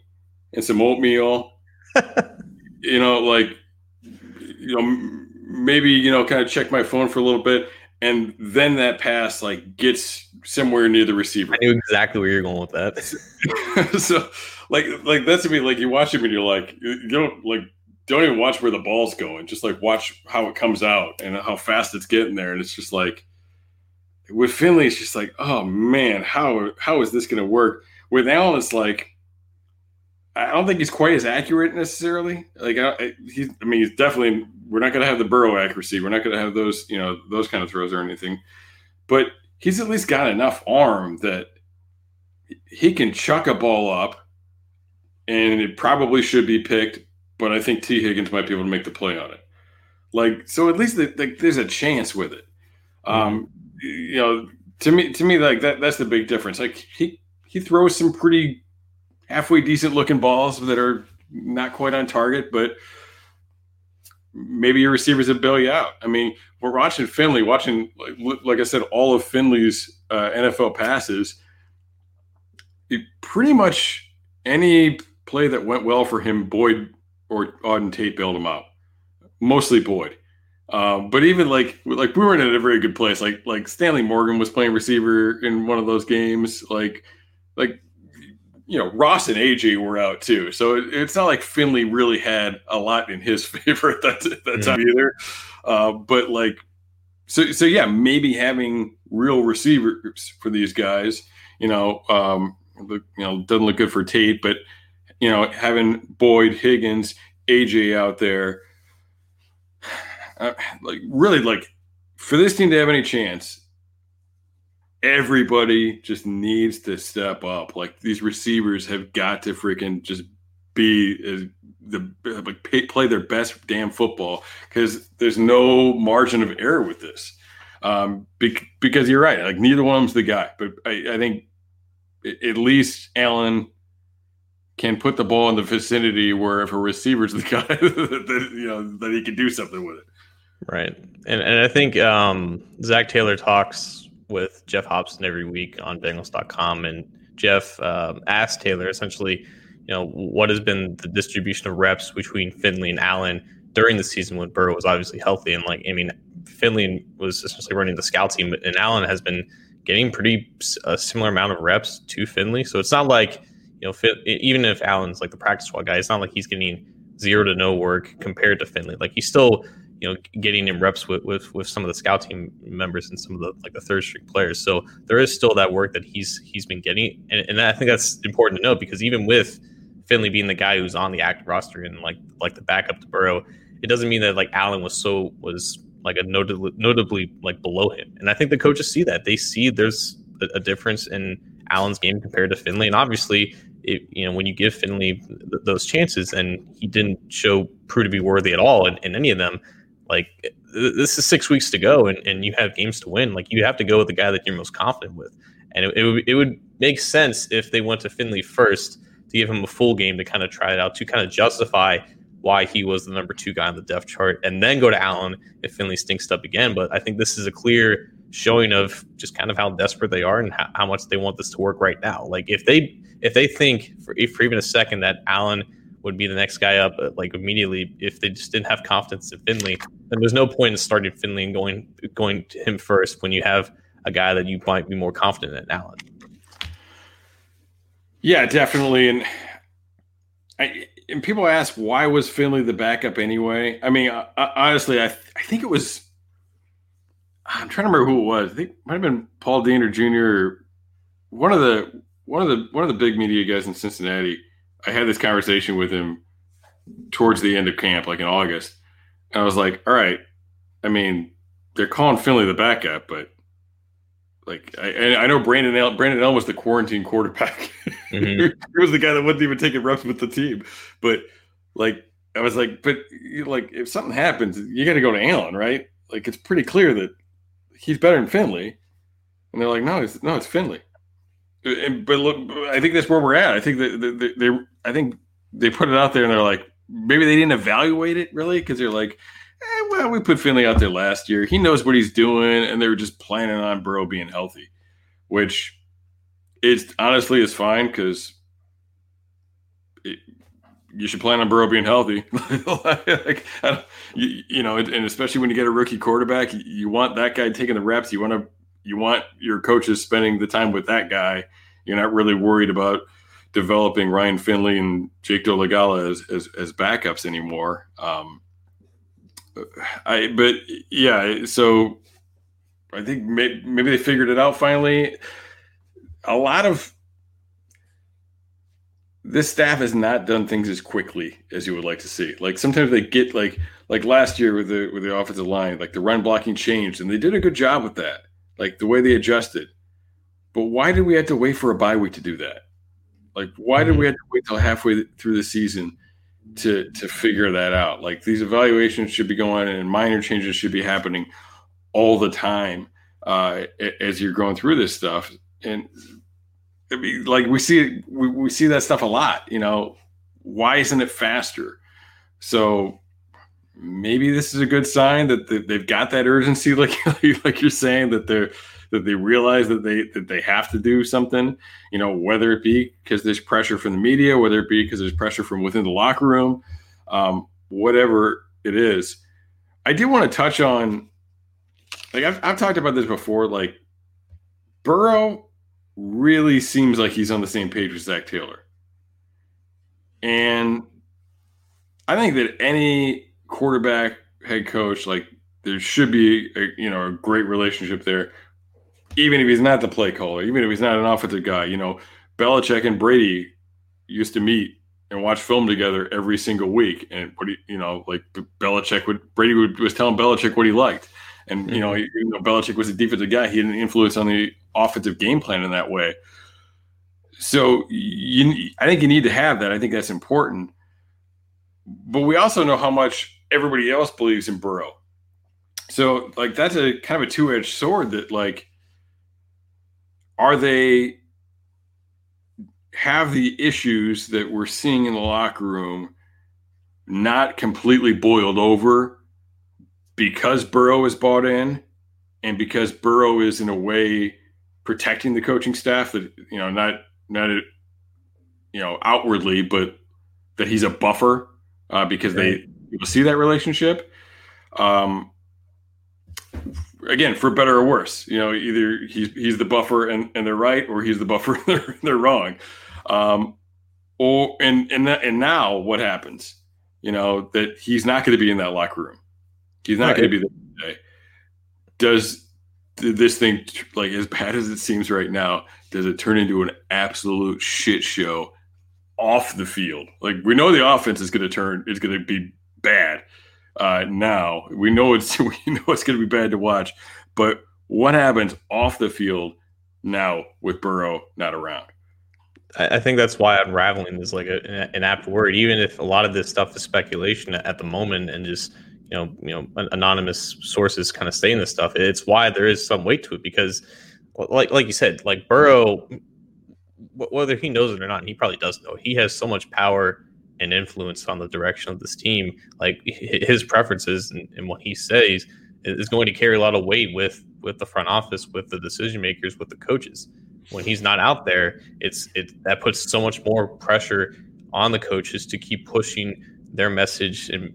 and some oatmeal. you know, like you know, maybe you know, kind of check my phone for a little bit, and then that pass like gets somewhere near the receiver. I knew exactly where you're going with that. so, like, like that's to me. Like you watch him and you're like, you don't like, don't even watch where the ball's going. Just like watch how it comes out and how fast it's getting there. And it's just like with Finley, it's just like, oh man, how how is this going to work? With Allen, it's like. I don't think he's quite as accurate necessarily. Like I, he's, I mean, he's definitely. We're not going to have the Burrow accuracy. We're not going to have those, you know, those kind of throws or anything. But he's at least got enough arm that he can chuck a ball up, and it probably should be picked. But I think Tee Higgins might be able to make the play on it. Like so, at least the, the, there's a chance with it. Um, you know, to me, to me, like that, that's the big difference. Like he he throws some pretty halfway decent looking balls that are not quite on target, but maybe your receivers will bail you out. I mean, we're watching Finley, watching like, like I said, all of Finley's uh, NFL passes. It pretty much any play that went well for him, Boyd or Auden Tate bailed him out. Mostly Boyd. Um, but even like like we weren't in a very good place. Like like Stanley Morgan was playing receiver in one of those games. Like like you know, Ross and AJ were out too. So it, it's not like Finley really had a lot in his favor at that, that mm-hmm. time either. Uh, but like, so, so yeah, maybe having real receivers for these guys, you know, um, you know, doesn't look good for Tate, but you know, having Boyd, Higgins, AJ out there, uh, like really like for this team to have any chance, everybody just needs to step up. Like these receivers have got to freaking just be the like pay, play their best damn football because there's no margin of error with this. Um, because you're right, like neither one of them's the guy, but I, I think at least Allen can put the ball in the vicinity where if a receiver's the guy that, you know that he can do something with it. Right, and and I think um, Zac Taylor talks with Geoff Hobson every week on Bengals.com, and Geoff um, asked Taylor essentially, you know, what has been the distribution of reps between Finley and Allen during the season when Burrow was obviously healthy, and like I mean, Finley was essentially running the scout team, and Allen has been getting pretty a similar amount of reps to Finley, so it's not like you know, even if Allen's like the practice squad guy, it's not like he's getting zero to no work compared to Finley. Like he's still you know getting him reps with, with with some of the scout team members and some of the like the third string players. So there is still that work that he's he's been getting, and, and I think that's important to note because even with Finley being the guy who's on the active roster and like like the backup to Burrow, it doesn't mean that like Allen was so was like a notably notably like below him. And I think the coaches see that they see there's a, a difference in Allen's game compared to Finley, and obviously. It, you know, when you give Finley th- those chances and he didn't show prove to be worthy at all in, in any of them, like this is six weeks to go, and, and you have games to win. Like you have to go with the guy that you're most confident with, and it, it, would, it would make sense if they went to Finley first to give him a full game to kind of try it out to kind of justify why he was the number two guy on the depth chart, and then go to Allen if Finley stinks up again. But I think this is a clear showing of just kind of how desperate they are and how, how much they want this to work right now. Like if they if they think for, for even a second that Allen would be the next guy up uh, like immediately if they just didn't have confidence in Finley. And there's no point in starting Finley and going going to him first when you have a guy that you might be more confident in, Allen. Yeah, definitely. And I, and people ask why was Finley the backup anyway? I mean, I, I, honestly, I I think it was. I'm trying to remember who it was. I think it might have been Paul Dehner Jr. One of the one of the one of the big media guys in Cincinnati I had this conversation with him towards the end of camp, like in August. And I was like, all right, I mean, they're calling Finley the backup, but like I, I know Brandon Allen, Brandon Allen was the quarantine quarterback. Mm-hmm. he was the guy that wasn't even taking reps with the team. But like I was like, but like if something happens, you got to go to Allen, right? Like it's pretty clear that he's better than Finley. And they're like, no, it's no, it's Finley. But look, I think that's where we're at. I think that they, I think they put it out there and they're like, maybe they didn't evaluate it really because they're like, eh, well, we put Finley out there last year. He knows what he's doing, and they were just planning on Burrow being healthy, which is honestly is fine because you should plan on Burrow being healthy. like, you, you, know, and especially when you get a rookie quarterback, you want that guy taking the reps. You want to, you want your coaches spending the time with that guy. You're not really worried about developing Ryan Finley and Jake Dolegala as, as, as backups anymore. Um, I, but yeah, so I think maybe, maybe they figured it out finally. A lot of this staff has not done things as quickly as you would like to see. Like sometimes they get like like last year with the with the offensive line, like the run blocking changed, and they did a good job with that. Like the way they adjusted. But why did we have to wait for a bye week to do that? Like why did we mm-hmm. have to wait till halfway through the season to to figure that out? Like these evaluations should be going and minor changes should be happening all the time uh, as you're going through this stuff. And I mean, like we see we, we see that stuff a lot. You know, why isn't it faster? So maybe this is a good sign that they've got that urgency, like like you're saying that they're that they realize that they that they have to do something. You know, whether it be because there's pressure from the media, whether it be because there's pressure from within the locker room, um, whatever it is. I do want to touch on, like I've I've talked about this before, like Burrow really seems like he's on the same page with Zac Taylor. And I think that any quarterback head coach, like there should be a, you know a great relationship there, even if he's not the play caller, even if he's not an offensive guy. You know, Belichick and Brady used to meet and watch film together every single week, and what he, you know, like Belichick would Brady would, was telling Belichick what he liked, and you know, mm-hmm. you know, Belichick was a defensive guy. He had an influence on the offensive game plan in that way. So you, I think you need to have that. I think that's important. But we also know how much everybody else believes in Burrow. So like that's a kind of a two-edged sword that like are they have the issues that we're seeing in the locker room not completely boiled over because Burrow is bought in and because Burrow is in a way protecting the coaching staff that you know not not you know outwardly but that he's a buffer uh, because they see that relationship um again for better or worse you know either he's he's the buffer and, and they're right or he's the buffer and they're, they're wrong um or and and that, and now what happens you know that he's not going to be in that locker room he's not right. going to be there today. does this thing like as bad as it seems right now does it turn into an absolute shit show off the field like we know the offense is going to turn it's going to be bad uh now we know it's we know it's going to be bad to watch but what happens off the field now with burrow not around I think that's why unraveling is like a, an apt word, even if a lot of this stuff is speculation at the moment and just you know, you know, anonymous sources kind of saying this stuff. It's why there is some weight to it because, like, like you said, like Burrow, whether he knows it or not, he probably does know. He has so much power and influence on the direction of this team. Like his preferences and, and what he says is going to carry a lot of weight with with the front office, with the decision makers, with the coaches. When he's not out there, it's it that puts so much more pressure on the coaches to keep pushing their message and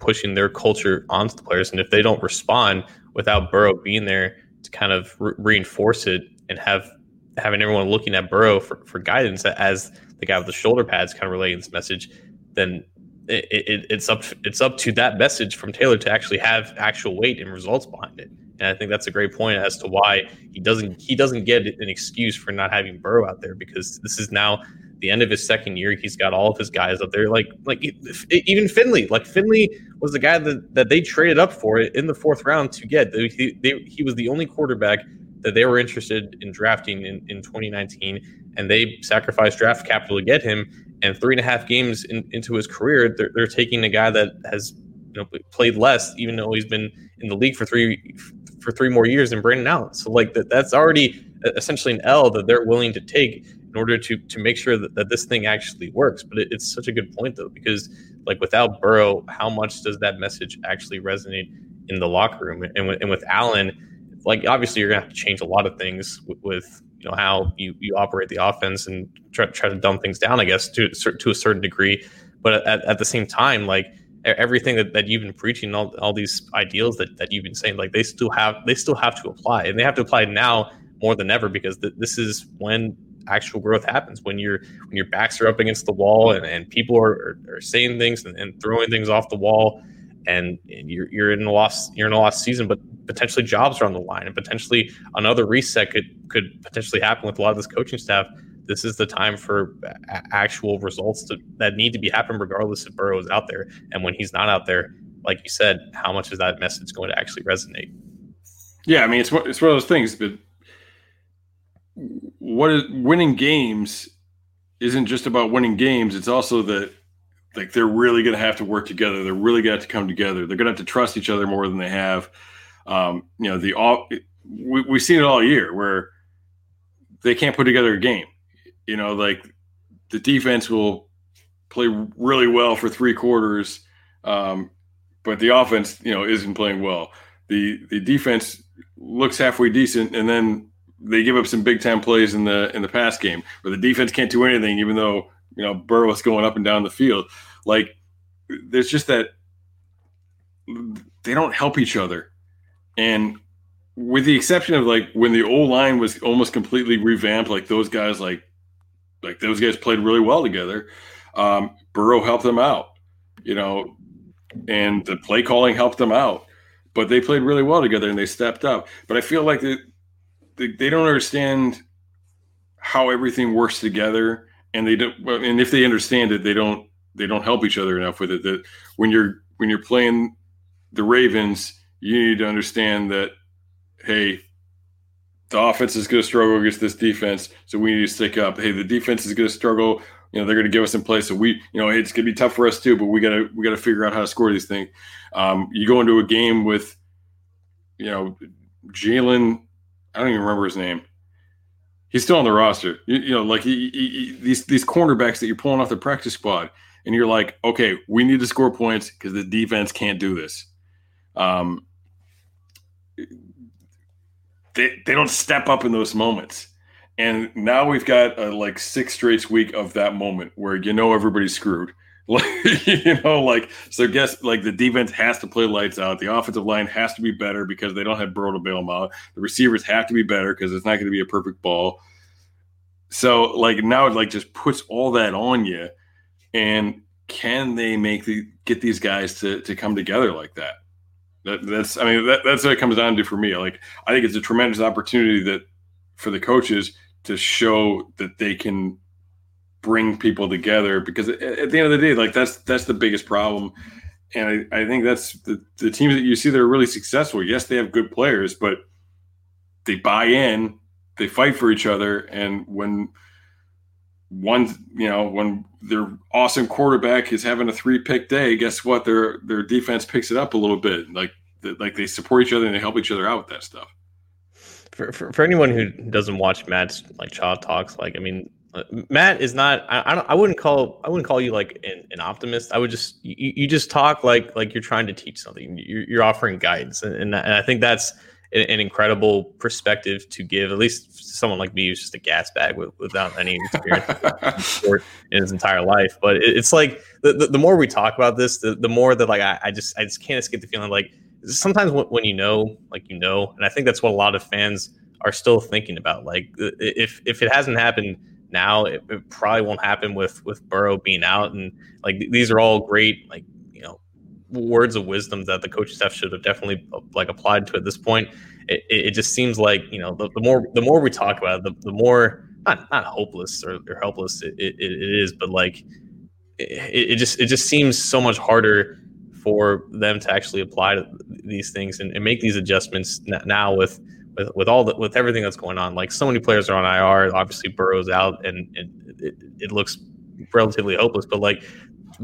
pushing their culture onto the players. And if they don't respond without Burrow being there to kind of re- reinforce it and have having everyone looking at Burrow for, for guidance as the guy with the shoulder pads kind of relaying this message, then it, it, it's up it's up to that message from Taylor to actually have actual weight and results behind it. And I think that's a great point as to why he doesn't he doesn't get an excuse for not having Burrow out there because this is now the end of his second year, he's got all of his guys up there. Like like even Finley, like Finley was the guy that, that they traded up for in the fourth round to get. He, they, he was the only quarterback that they were interested in drafting in, in 2019, and they sacrificed draft capital to get him. And three and a half games in, into his career, they're, they're taking a guy that has you know played less, even though he's been in the league for three for three more years than Brandon Allen. So like that, that's already essentially an L that they're willing to take in order to to make sure that, that this thing actually works. But it, it's such a good point though, because like without Burrow, how much does that message actually resonate in the locker room? And with, and with Allen, like obviously you're gonna have to change a lot of things with, with you know how you, you operate the offense and try, try to dumb things down, I guess to to a certain degree. But at, at the same time, like everything that, that you've been preaching, all, all these ideals that, that you've been saying, like they still have they still have to apply, and they have to apply now more than ever because th- this is when actual growth happens when your when your backs are up against the wall and, and people are, are, are saying things and, and, throwing things off the wall and, you're you're in a lost you're in a lost season but potentially jobs are on the line and potentially another reset could could potentially happen with a lot of this coaching staff. This is the time for actual results to, that need to be happening regardless if Burrow is out there. And when he's not out there like you said how much is that message going to actually resonate? Yeah I mean it's it's one of those things but what is winning games isn't just about winning games. It's also that like they're really going to have to work together. They're really going to have to come together. They're going to have to trust each other more than they have. Um, you know, the all we, we've seen it all year where they can't put together a game. You know, like the defense will play really well for three quarters, um, but the offense, you know, isn't playing well. The the defense looks halfway decent, and then they give up some big time plays in the in the pass game where the defense can't do anything, even though you know Burrow's going up and down the field. Like there's just that they don't help each other, and with the exception of like when the O line was almost completely revamped, like those guys like like those guys played really well together. Um, Burrow helped them out, you know, and the play calling helped them out. But they played really well together and they stepped up. But I feel like they, they don't understand how everything works together and they don't and if they understand it they don't they don't help each other enough with it that when you're when you're playing the ravens you need to understand that hey the offense is going to struggle against this defense so we need to stick up hey the defense is going to struggle you know they're going to give us in place so we you know it's going to be tough for us too but we got to we got to figure out how to score these things um, you go into a game with you know jalen I don't even remember his name. He's still on the roster. You, you know, like he, he, he, these these cornerbacks that you're pulling off the practice squad, and you're like, okay, we need to score points because the defense can't do this. Um, they they don't step up in those moments, and now we've got a like six straight week of that moment where you know everybody's screwed. Like you know, like so. Guess like the defense has to play lights out. The offensive line has to be better because they don't have Burrow to bail them out. The receivers have to be better because it's not going to be a perfect ball. So like now it like just puts all that on you, and can they make the get these guys to to come together like that? That that's I mean that, that's what it comes down to for me. Like I think it's a tremendous opportunity that for the coaches to show that they can bring people together because at, the end of the day, like that's that's the biggest problem. And I, I think that's the, the teams that you see that are really successful. Yes, they have good players, but they buy in, they fight for each other, and when one, you know, when their awesome quarterback is having a three pick day, guess what? Their their defense picks it up a little bit. Like like they support each other and they help each other out with that stuff. For, for, for anyone who doesn't watch Matt's like Chalk talks, like I mean, Matt is not. I, I, I wouldn't call. I wouldn't call you like an, an optimist. I would just. You, you, just talk like like you're trying to teach something. You're, you're offering guidance, and, and, and I think that's an, an, incredible perspective to give. At least someone like me who's just a gas bag with, without any experience in his entire life. But it, it's like the, the, the, more we talk about this, the, the more that like I, I just I just can't escape the feeling like sometimes when, when you know, like you know, and I think that's what a lot of fans are still thinking about. Like if if it hasn't happened now. It, it, probably won't happen with with Burrow being out, and like these are all great like you know words of wisdom that the coaching staff should have definitely uh, like applied to at this point. It, it just seems like you know the, the, more the more we talk about it, the, the more not not hopeless or, or helpless it, it, is, but like it, it just it just seems so much harder for them to actually apply to these things and, and make these adjustments now with with, with all the with everything that's going on. Like so many players are on IR. Obviously, Burrow's out, and, and it, it looks relatively hopeless. But like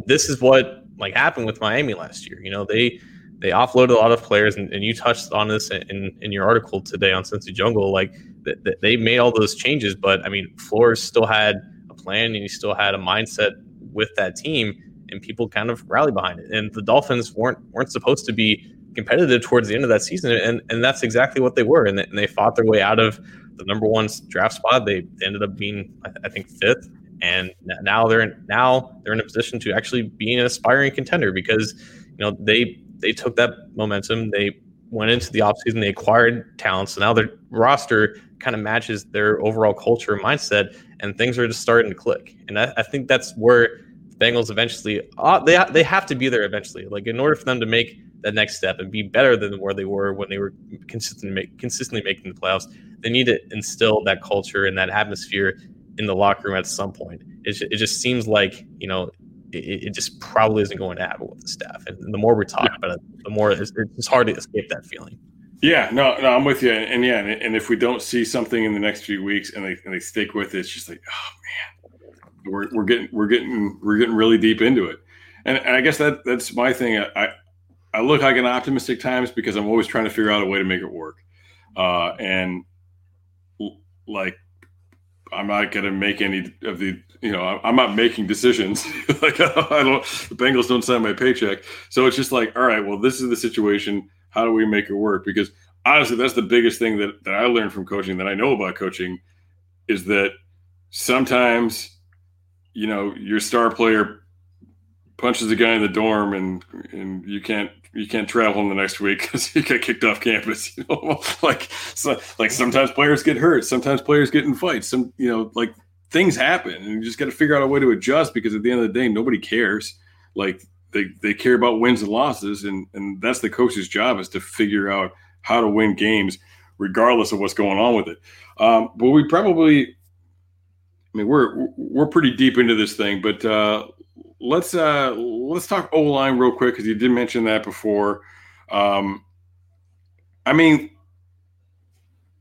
this is what like happened with Miami last year. You know, they they offloaded a lot of players, and, and you touched on this in, in your article today on Cincy Jungle. Like th- th- they made all those changes, but I mean, Flores still had a plan, and he still had a mindset with that team, and people kind of rally behind it. And the Dolphins weren't weren't supposed to be competitive towards the end of that season, and and that's exactly what they were, and they, and they fought their way out of the number one draft spot. They ended up being, I think, fifth and now they're in, now they're in a position to actually be an aspiring contender because you know they they took that momentum, they went into the offseason, they acquired talent, so now their roster kind of matches their overall culture mindset, and things are just starting to click. And I, I think that's where Bengals eventually uh, they they have to be there eventually. Like in order for them to make that next step and be better than where they were when they were consistently make, consistently making the playoffs, they need to instill that culture and that atmosphere in the locker room at some point. It, it just seems like you know it, it, just probably isn't going to happen with the staff. And the more we talk yeah. about it, the more it's, it's, hard to escape that feeling. Yeah, no, no, I'm with you. And, and yeah, and, and, if we don't see something in the next few weeks and they and they stick with it, it's just like, oh man, we're, we're getting we're getting we're getting really deep into it. And, and I guess that that's my thing. I I look like an optimistic times because I'm always trying to figure out a way to make it work. Uh, and like I'm not going to make any of the, you know, I'm not making decisions. like I don't, the Bengals don't sign my paycheck. So it's just like, all right, well, this is the situation. How do we make it work? Because honestly, that's the biggest thing that, that I learned from coaching that I know about coaching is that sometimes, you know, your star player punches a guy in the dorm and, and you can't you can't travel in the next week because you get kicked off campus. You know, like so, like sometimes players get hurt, sometimes players get in fights. Some you know, like things happen, and you just got to figure out a way to adjust because at the end of the day, nobody cares. Like they they care about wins and losses, and and that's the coach's job is to figure out how to win games regardless of what's going on with it. Um, but we probably, I mean, we're we're pretty deep into this thing, but uh, let's uh let's talk O line real quick because you did mention that before. Um, I mean,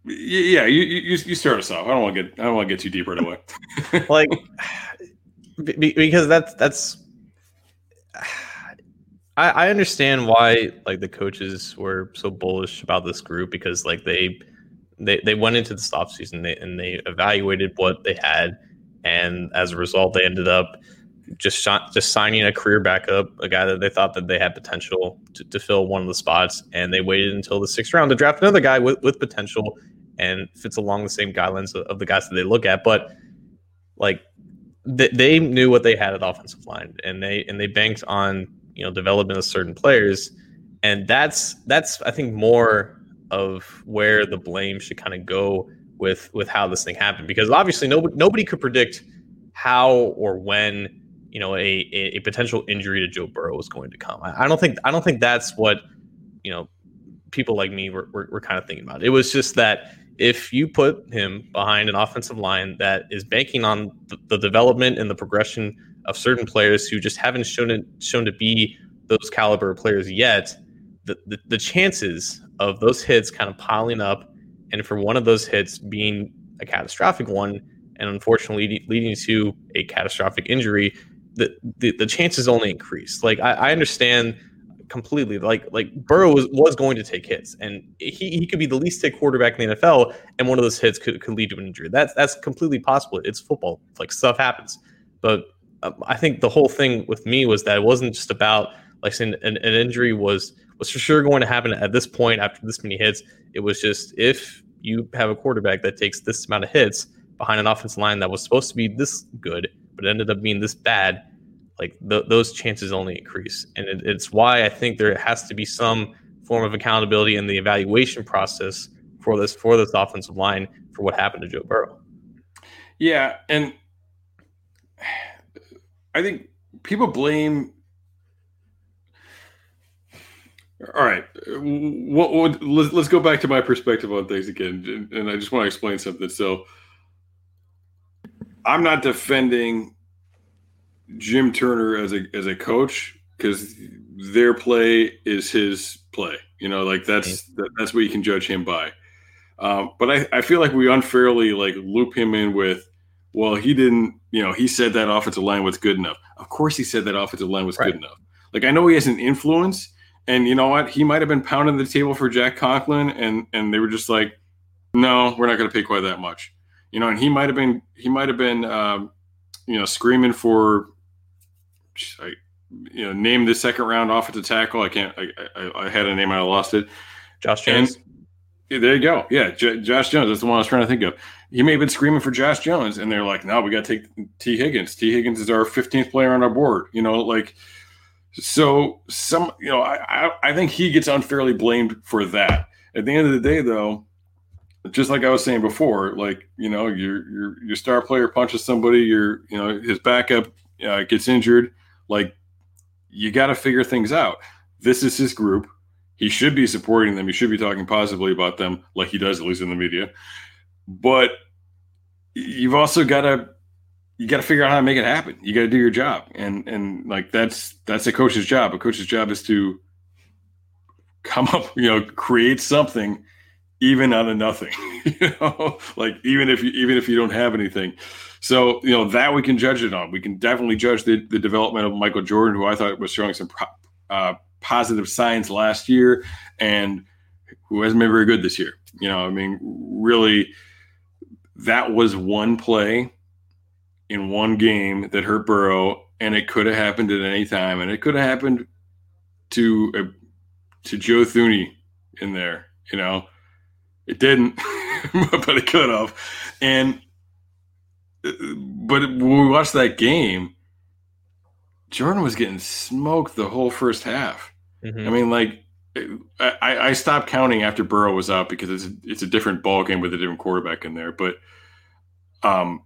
yeah, you, you you start us off. I don't want to get I don't want to get too deep right away. like because that's that's I, I understand why like the coaches were so bullish about this group because like they they they went into the off season and they evaluated what they had and as a result they ended up just shot, just signing a career backup, a guy that they thought that they had potential to, to, fill one of the spots, and they waited until the sixth round to draft another guy with, with potential and fits along the same guidelines of, of the guys that they look at. But like they, they knew what they had at offensive line, and they and they banked on you know development of certain players, and that's that's I think more of where the blame should kind of go with with how this thing happened because obviously nobody nobody could predict how or when you know, a, a, potential injury to Joe Burrow was going to come. I, I, don't think I don't think that's what you know people like me were, were, were kind of thinking about. It was just that if you put him behind an offensive line that is banking on the, the development and the progression of certain players who just haven't shown it, shown to be those caliber players yet, the, the, the chances of those hits kind of piling up and for one of those hits being a catastrophic one and unfortunately leading to a catastrophic injury the, the, chances only increase. Like I, I understand completely. Like like Burrow was, was going to take hits, and he, he could be the least hit quarterback in the NFL, and one of those hits could, could lead to an injury. That's that's completely possible. It's football. Like stuff happens. But um, I think the whole thing with me was that it wasn't just about like saying an, an injury was was for sure going to happen at this point after this many hits. It was just if you have a quarterback that takes this amount of hits behind an offensive line that was supposed to be this good but it ended up being this bad, like th- those chances only increase. And it, it's why I think there has to be some form of accountability in the evaluation process for this for this offensive line for what happened to Joe Burrow. Yeah, and I think people blame. All right, what, what, let's, let's go back to my perspective on things again, and I just want to explain something. So, I'm not defending Jim Turner as a as a coach because their play is his play. You know, like that's that, that's what you can judge him by. Um, but I, I feel like we unfairly like loop him in with, well, he didn't, you know, he said that offensive line was good enough. Of course, he said that offensive line was right. good enough. Like I know he has an influence, and you know what, he might have been pounding the table for Jack Conklin, and and they were just like, no, we're not going to pay quite that much you know, and he might have been he might have been um, you know screaming for I, you know name the second round offensive tackle. I can't I, I, I had a name I lost it. Josh Jones. And, there you go. Yeah, J- Josh Jones. That's the one I was trying to think of. He may have been screaming for Josh Jones, and they're like, "No, we got to take Tee Higgins. Tee Higgins is our 15th player on our board." You know, like so. Some, you know, I I think he gets unfairly blamed for that. At the end of the day, though, just like I was saying before, like you know, your your your star player punches somebody, your you know his backup uh, gets injured, like you got to figure things out. This is his group. He should be supporting them. He should be talking positively about them, like he does at least in the media. But you've also got to you got to figure out how to make it happen. You got to do your job, and and like that's that's a coach's job. A coach's job is to come up, you know, create something even out of nothing. you know, like even if you even if you don't have anything. So you know that we can judge it on. We can definitely judge the, the development of Michael Jordan, who I thought was showing some uh, positive signs last year, and who hasn't been very good this year. You know, I mean, really, that was one play in one game that hurt Burrow, and it could have happened at any time, and it could have happened to a, to Joe Thuney in there. You know, it didn't, but it could have. And but when we watched that game, Jordan was getting smoked the whole first half. Mm-hmm. I mean, like I, I, stopped counting after Burrow was out because it's a, it's a different ball game with a different quarterback in there. But um,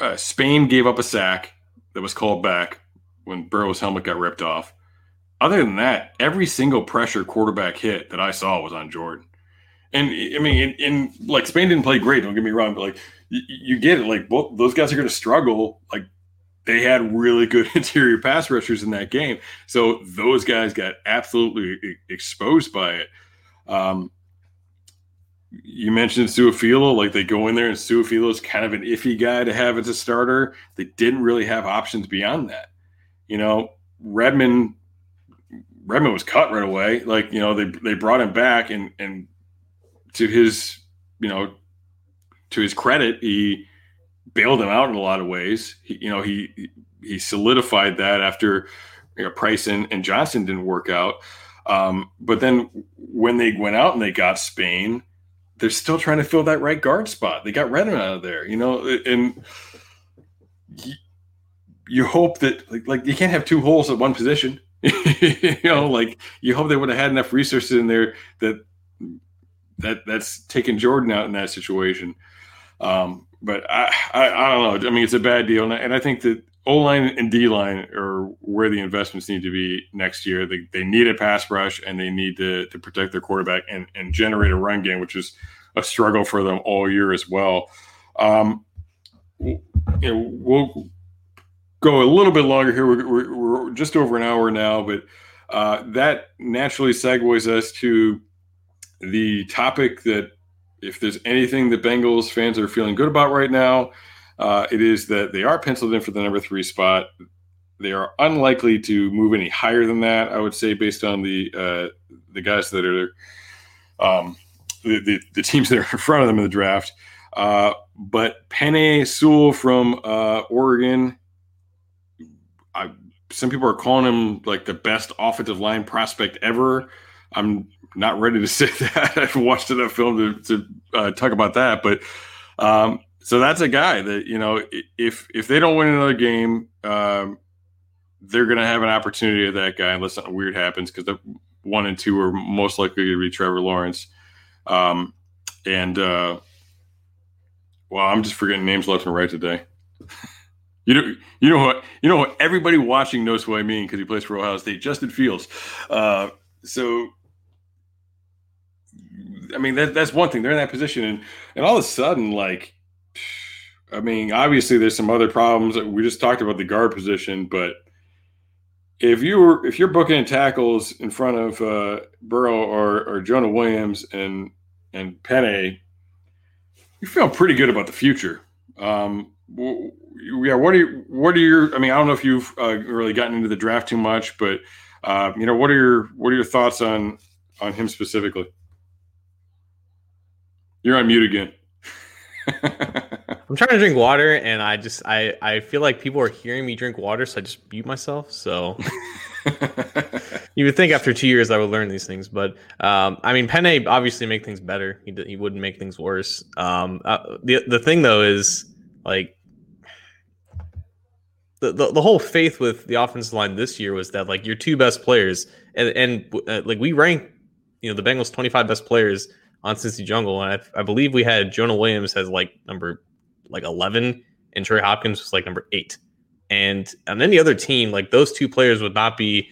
uh, Spain gave up a sack that was called back when Burrow's helmet got ripped off. Other than that, every single pressure quarterback hit that I saw was on Jordan. And I mean, in, like Spain didn't play great. Don't get me wrong, but like you, you get it. Like those guys are going to struggle. Like they had really good interior pass rushers in that game, so those guys got absolutely exposed by it. Um, you mentioned Su'a-Filo, like they go in there and Su'a-Filo is kind of an iffy guy to have as a starter. They didn't really have options beyond that. You know, Redmond Redmond was cut right away. Like, you know, they they brought him back and and to his, you know, to his credit, he bailed him out in a lot of ways. He, you know, he he solidified that after you know, Price and, and Johnson didn't work out. Um, but then when they went out and they got Spain, they're still trying to fill that right guard spot. They got Redmond out of there, you know, and you, you hope that like, like you can't have two holes at one position. you know, like you hope they would have had enough resources in there that that that's taken Jordan out in that situation. Um, but I, I, I don't know. I mean, it's a bad deal, and I, and I think that O line and D line are where the investments need to be next year. They, they need a pass rush and they need to, to protect their quarterback and, and generate a run game, which is a struggle for them all year as well. Um, you know, we'll go a little bit longer here. We're, we're, we're just over an hour now, but uh, that naturally segues us to the topic that if there's anything the Bengals fans are feeling good about right now, uh, it is that they are penciled in for the number three spot. They are unlikely to move any higher than that. I would say, based on the uh, the guys that are um, the, the, the teams that are in front of them in the draft. Uh, but Penei Sewell from uh, Oregon, I, some people are calling him like the best offensive line prospect ever. I'm not ready to say that. I've watched enough film to, to uh, talk about that, but um, so that's a guy that you know if if they don't win another game, um, they're going to have an opportunity at that guy unless something weird happens because the one and two are most likely to be Trevor Lawrence, um, and uh, well, I'm just forgetting names left and right today. You know, you know what? You know what? Everybody watching knows who I mean because he plays for Ohio State. Justin Fields. Uh, so I mean, that, that's one thing. They're in that position, and and all of a sudden, like, I mean, obviously, there's some other problems. We just talked about the guard position, but if you were if you're booking tackles in front of uh, Burrow or or Jonah Williams and and Penei, you feel pretty good about the future. Um, yeah, what are you, what are your? I mean, I don't know if you've uh, really gotten into the draft too much, but uh, you know, what are your what are your thoughts on on him specifically? You're on mute again. I'm trying to drink water, and I just I I feel like people are hearing me drink water, so I just mute myself. So, you would think after two years I would learn these things, but um, I mean, Penei obviously make things better. He he wouldn't make things worse. Um, uh, the the thing though is like the, the, the whole faith with the offensive line this year was that like your two best players and and uh, like we rank you know the Bengals 25 best players on Cincy Jungle and I, I believe we had Jonah Williams as like number like 11 and Trey Hopkins was like number 8 and on any other team like those two players would not be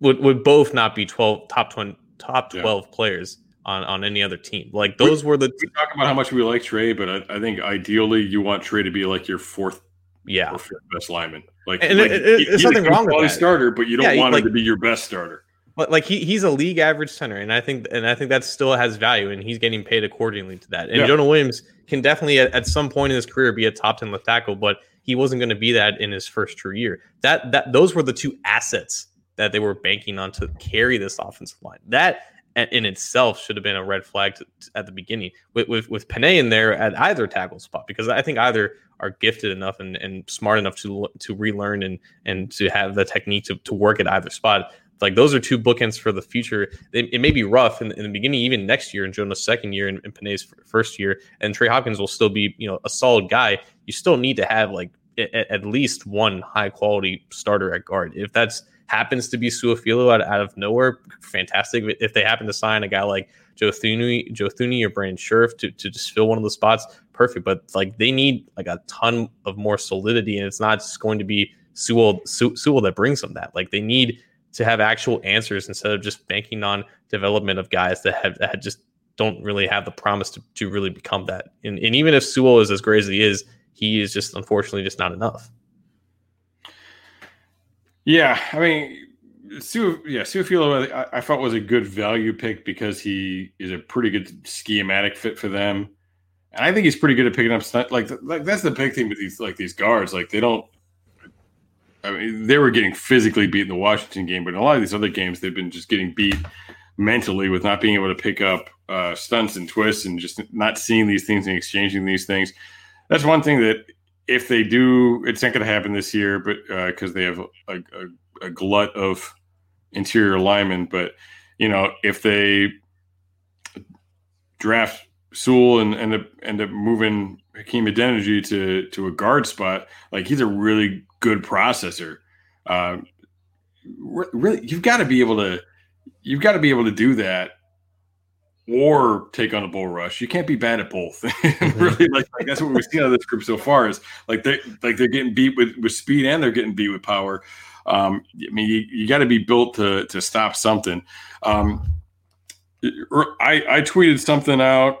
would would both not be 12 top 20 top 12 yeah. players on on any other team like those we, were the we talk about how much we like Trey but I, I think ideally you want Trey to be like your fourth yeah, best lineman. Like, and like it, it, there's nothing wrong with that. Starter, but you don't yeah, want like, him to be your best starter. But like he, he's a league average center, and I think and I think that still has value, and he's getting paid accordingly to that. And yeah. Jonah Williams can definitely at, at some point in his career be a top ten left tackle, but he wasn't going to be that in his first true year. That that those were the two assets that they were banking on to carry this offensive line. That in itself should have been a red flag to, at the beginning with, with with Penei in there at either tackle spot because I think either are gifted enough and, and smart enough to to relearn and and to have the technique to, to work at either spot. Like those are two bookends for the future. It, it may be rough in, in, the beginning, even next year in Jonah's second year and, and Penei's first year, and Trey Hopkins will still be you know a solid guy. You still need to have like at, at least one high quality starter at guard. If that's happens to be Su'a-Filo out, out of nowhere, fantastic. If they happen to sign a guy like Joe Thuney, Joe Thuney or Brandon Scherff to, to just fill one of the spots, perfect. But like they need like a ton of more solidity, and it's not just going to be Sewell, Sewell that brings them that. Like they need to have actual answers instead of just banking on development of guys that have that just don't really have the promise to, to really become that. And, and even if Sewell is as great as he is, he is just unfortunately just not enough. Yeah, I mean, Sue, yeah, Su'a-Filo, I, I thought was a good value pick because he is a pretty good schematic fit for them, and I think he's pretty good at picking up. Like, like that's the big thing with these like these guards. Like they don't. I mean, they were getting physically beat in the Washington game, but in a lot of these other games, they've been just getting beat mentally with not being able to pick up uh, stunts and twists and just not seeing these things and exchanging these things. That's one thing that if they do, it's not going to happen this year, but because uh, they have a, a, a, glut of interior linemen. But you know, if they draft Sewell and end up end up moving Hakeem Adeniji to to a guard spot, like he's a really good processor. Uh, really, you've got to be able to you've got to be able to do that or take on a bull rush. You can't be bad at both. Mm-hmm. really, like, like, that's what we've seen out of this group so far is like they like they're getting beat with with speed and they're getting beat with power. Um, I mean, you, you got to be built to to stop something. Um, I I tweeted something out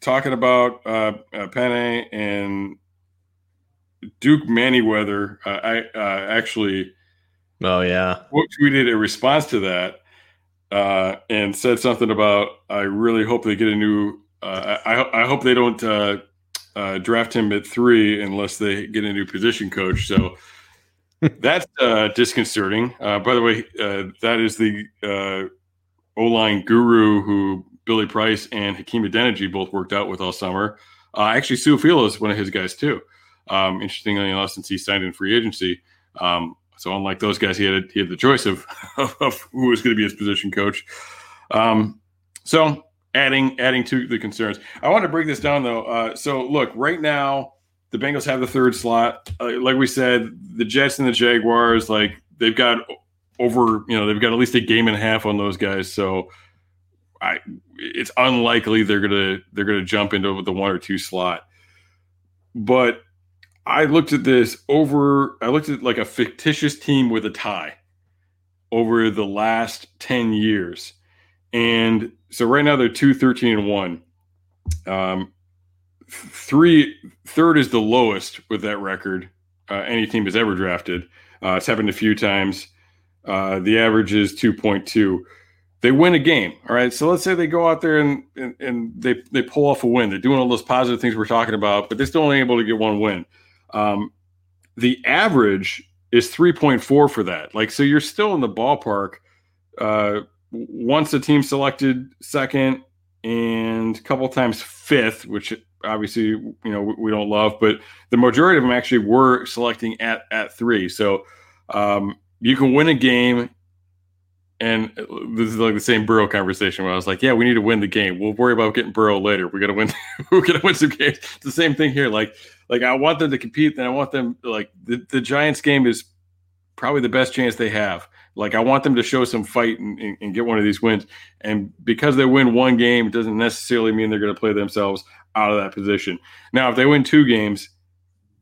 talking about uh, uh Penei and Duke Manyweather. Uh, I uh, actually, oh yeah, tweeted a response to that uh, and said something about I really hope they get a new. Uh, I I hope they don't uh, uh, draft him at three unless they get a new position coach. So that's uh, disconcerting. Uh, by the way, uh, that is the uh, O line guru who Billy Price and Hakeem Adeniji both worked out with all summer. Uh, actually, Su'a-Filo is one of his guys too. Um, interestingly enough, since he signed in free agency. Um, so unlike those guys, he had he had the choice of of, of who was going to be his position coach. Um, so adding adding to the concerns, I want to break this down though. Uh, so look, right now the Bengals have the third slot. Uh, like we said, the Jets and the Jaguars, like they've got over, you know, they've got at least a game and a half on those guys. So I, it's unlikely they're gonna they're gonna jump into the one or two slot. But I looked at this over, I looked at like a fictitious team with a tie over the last 10 years. And so right now they're 2 13 and 1. Um, three, third is the lowest with that record uh, any team has ever drafted. Uh, it's happened a few times. Uh, the average is 2.2. They win a game. All right. So let's say they go out there and, and, and they, they pull off a win. They're doing all those positive things we're talking about, but they're still only able to get one win. Um, the average is 3.4 for that. Like, so you're still in the ballpark. Uh, once a team selected second and a couple times fifth, which obviously you know we don't love, but the majority of them actually were selecting at at three. So um, you can win a game and this is like the same Burrow conversation where I was like, "Yeah, we need to win the game. We'll worry about getting Burrow later. We got to win. We're gonna win some games." It's the same thing here. Like, like I want them to compete, and I want them like the, the Giants game is probably the best chance they have. Like, I want them to show some fight and, and, and get one of these wins. And because they win one game, it doesn't necessarily mean they're going to play themselves out of that position. Now, if they win two games,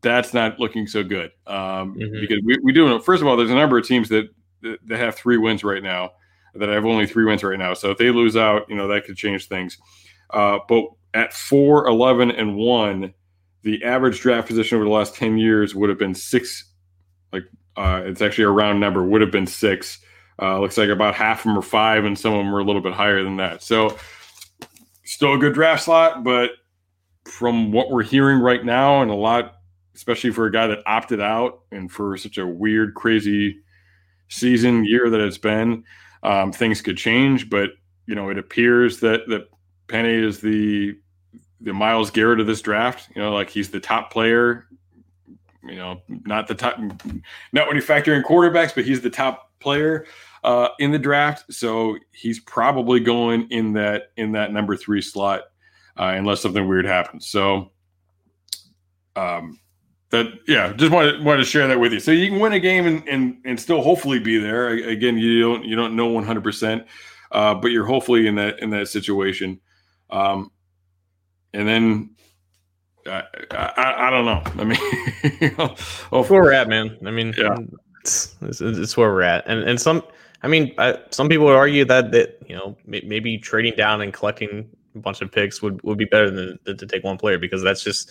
that's not looking so good um, mm-hmm. because we, we do. First of all, there's a number of teams that that have three wins right now that have only three wins right now. So if they lose out, you know that could change things. Uh, but at four, 11, and one, the average draft position over the last ten years would have been six. Like uh, it's actually a round number. Would have been six. Uh, looks like about half of them are five, and some of them are a little bit higher than that. So still a good draft slot, but from what we're hearing right now, and a lot, especially for a guy that opted out, and for such a weird, crazy season year that it's been, um, things could change. But you know, it appears that that Penei is the the Myles Garrett of this draft. You know, like he's the top player. You know, not the top, not when you factor in quarterbacks, but he's the top player uh, in the draft. So he's probably going in that in that number three slot, uh, unless something weird happens. So, um, that yeah, just wanted wanted to share that with you. So you can win a game and and, and still hopefully be there. Again, you don't you don't know one hundred percent, uh, but you're hopefully in that in that situation. Um, and then I, I, I don't know. I mean, you know, where we're at, man. I mean, yeah, it's, it's, it's where we're at, and and some. I mean, I, some people would argue that that you know maybe trading down and collecting a bunch of picks would, would be better than, than to take one player because that's just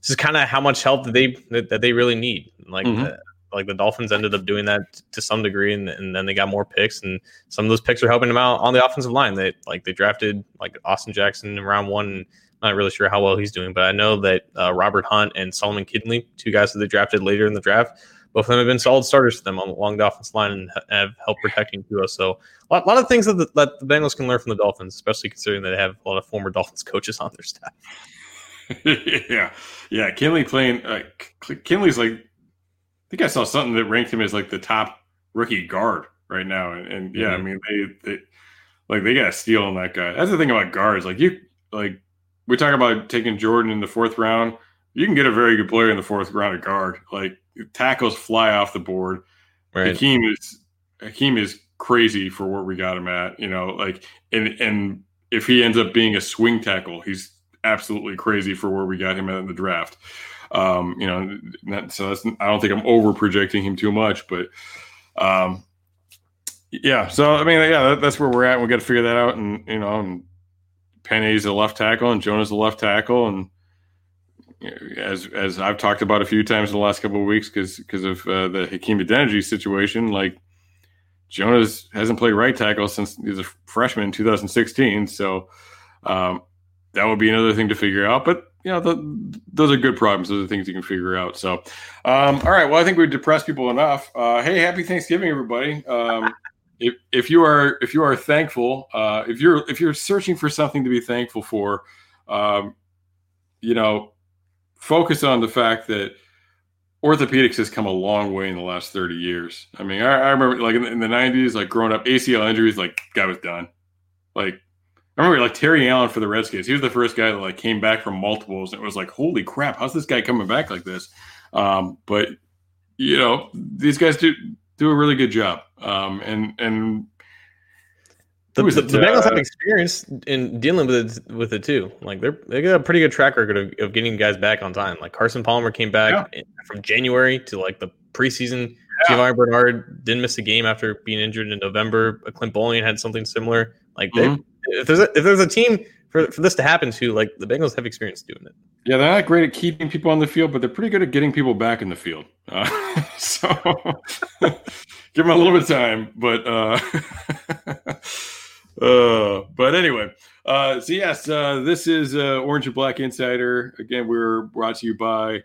this is kind of how much help that they that, that they really need. Like mm-hmm. uh, like the Dolphins ended up doing that to some degree, and, and then they got more picks, and some of those picks are helping them out on the offensive line. They like they drafted like Austin Jackson in round one. Not really sure how well he's doing, but I know that uh, Robert Hunt and Solomon Kindley, two guys that they drafted later in the draft, both of them have been solid starters for them along the offense line and have helped protecting Tua. So a lot, a lot of things that the, that the Bengals can learn from the Dolphins, especially considering that they have a lot of former Dolphins coaches on their staff. yeah, yeah. Kindley playing. Uh, Kindley's like. I think I saw something that ranked him as like the top rookie guard right now, and, and yeah, mm-hmm. I mean they, they like they got a steal on that guy. That's the thing about guards. Like you, like we talk about taking Jordan in the fourth round. You can get a very good player in the fourth round of guard. Like tackles fly off the board. Right. Hakeem is Hakeem is crazy for where we got him at. You know, like and and if he ends up being a swing tackle, he's absolutely crazy for where we got him at in the draft. Um, you know, so that's, I don't think I'm over projecting him too much, but um, yeah. So I mean, yeah, that, that's where we're at. We got to figure that out, and you know, and Penei's the left tackle, and Jonah's the left tackle, and as as I've talked about a few times in the last couple of weeks, because because of uh, the Hakeem Adeniji situation, like Jonas hasn't played right tackle since he's a freshman in 2016. So um, that would be another thing to figure out. But you know, the, those are good problems. Those are things you can figure out. So, um, all right. Well, I think we've depressed people enough. Uh, hey, happy Thanksgiving, everybody. Um, if, if you are if you are thankful, uh, if you're if you're searching for something to be thankful for, um, you know, focus on the fact that orthopedics has come a long way in the last 30 years. I mean, I, I remember like in, in, the 90s, like growing up, ACL injuries, like guy was done. Like I remember like Terry Allen for the Redskins. He was the first guy that like came back from multiples. And it was like, holy crap, how's this guy coming back like this? Um, but you know, these guys do do a really good job. Um, and and the, the, the Bengals uh, have experience in dealing with it, with it too. Like they're they got a pretty good track record of, of getting guys back on time. Like Carson Palmer came back yeah. from January to like the preseason. Yeah. Bernard didn't miss a game after being injured in November. Clint Boling had something similar. Like mm-hmm if there's a, if there's a team for, for this to happen to, like the Bengals have experience doing it. Yeah, they're not great at keeping people on the field, but they're pretty good at getting people back in the field. Uh, so give them a little bit of time, but uh, uh, but anyway. Uh, so yes, uh, this is uh, Orange and Black Insider. Again, we're brought to you by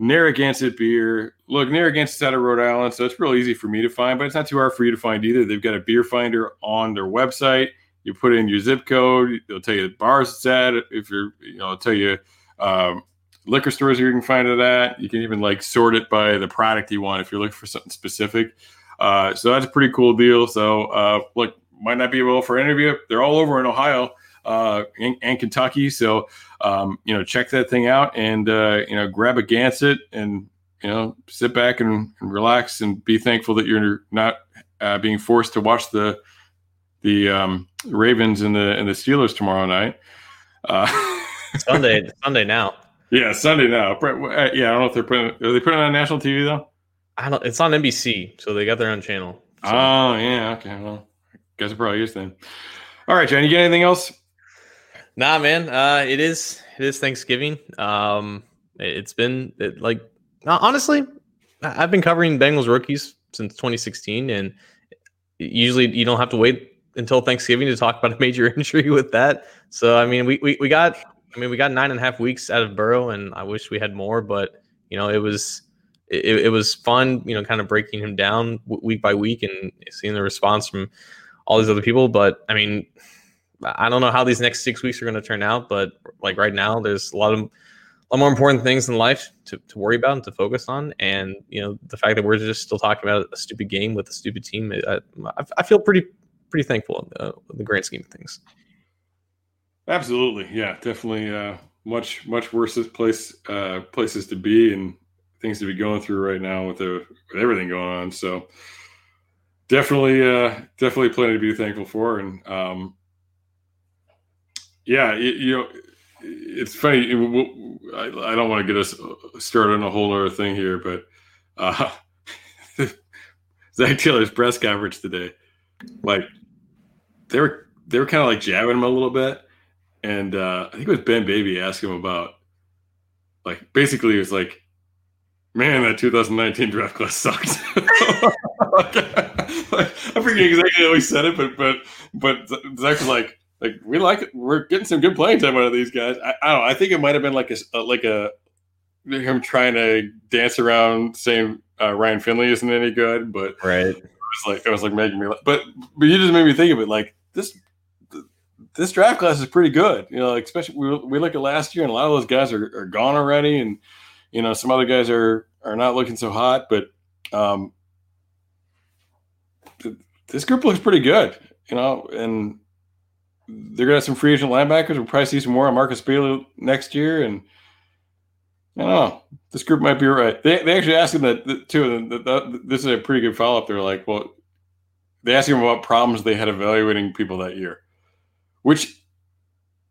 Narragansett Beer. Look, Narragansett's out of Rhode Island, so it's real easy for me to find, but it's not too hard for you to find either. They've got a beer finder on their website. You put in your zip code. They'll tell you the bars it's at. If you're, you know, I'll tell you um, liquor stores you can find it at. You can even like sort it by the product you want if you're looking for something specific. Uh, so that's a pretty cool deal. So uh, look, might not be able for any of you. They're all over in Ohio uh, and, and Kentucky. So um, you know, check that thing out and uh, you know, grab a Gansett and you know, sit back and, and relax and be thankful that you're not uh, being forced to watch the the um, Ravens and the and the Steelers tomorrow night. Uh, Sunday, Sunday now. Yeah, Sunday now. Uh, yeah, I don't know if they're putting. Are they putting it on national TV though? I don't. It's on NBC, so they got their own channel. So. Oh yeah, okay. Well, guess it probably is then. All right, John. You get anything else? Nah, man. Uh, it is. It is Thanksgiving. Um, it's been it, like honestly, I've been covering Bengals rookies since 2016, and usually you don't have to wait until Thanksgiving to talk about a major injury with that. So I mean, we, we we got I mean we got nine and a half weeks out of Burrow, and I wish we had more, but you know it was it, it was fun, you know, kind of breaking him down week by week and seeing the response from all these other people. But I mean, I don't know how these next six weeks are going to turn out, but like right now, there's a lot of a lot more important things in life to, to worry about and to focus on. And you know, the fact that we're just still talking about a stupid game with a stupid team, I, I feel pretty pretty thankful in the, grand scheme of things. Absolutely, yeah, definitely. Uh, much much worse place uh, places to be and things to be going through right now with the with everything going on. So definitely, uh, definitely plenty to be thankful for. And um, yeah, it, you know it's funny. I, I don't want to get us started on a whole other thing here, but uh, Zac Taylor's press conference today, like they were they were kind of like jabbing him a little bit, and uh, I think it was Ben Baby asking him about, like basically it was like, man, that 2019 draft class sucked. I forget exactly how he said it, but but but Zac was like like we like it. We're getting some good playing time out of these guys. I, I don't know. I think it might have been like a, a like a him trying to dance around saying uh, Ryan Finley isn't any good, but right. It was like it was like making me. But but you just made me think of it. Like this this draft class is pretty good. You know, especially we, we look at last year, and a lot of those guys are, are gone already, and you know some other guys are are not looking so hot. But um, this group looks pretty good. You know, and they're gonna have some free agent linebackers. We'll probably see some more on Markus Bailey next year, and I don't know. This group might be right. They, they actually asked him that too. That, that, this is a pretty good follow up. They're like, well, they asked him about problems they had evaluating people that year, which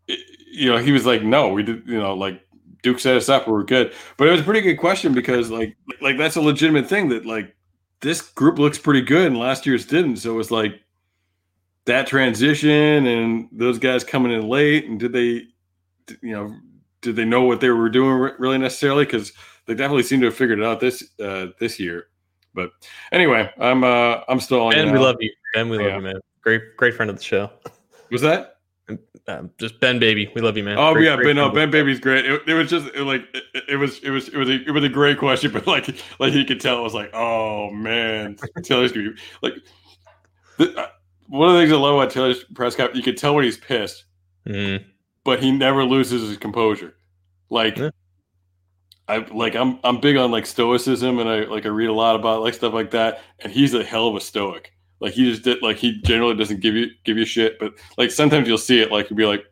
you know he was like, no, we did. You know, like Duke set us up, we were good. But it was a pretty good question because like like that's a legitimate thing that like this group looks pretty good and last year's didn't. So it was like that transition and those guys coming in late and did they you know did they know what they were doing really necessarily because they definitely seem to have figured it out this uh this year but anyway i'm uh i'm still on ben we love you ben we yeah. love you man great great friend of the show was that um, just Ben Baby, we love you, man. Oh great, yeah, great Ben. No, Ben Baby's great. It, it was just it, like it, it, was it was it was a, it was a great question, but like like you could tell, it was like, oh man, Taylor's gonna be like. The, one of the things I love about Taylor's press conference, you can tell when he's pissed, mm. but he never loses his composure. Like, yeah. I like I'm I'm big on like stoicism, and I like I read a lot about like stuff like that. And he's a hell of a stoic. Like he just did like he generally doesn't give you give you shit, but like sometimes you'll see it like you'll be like,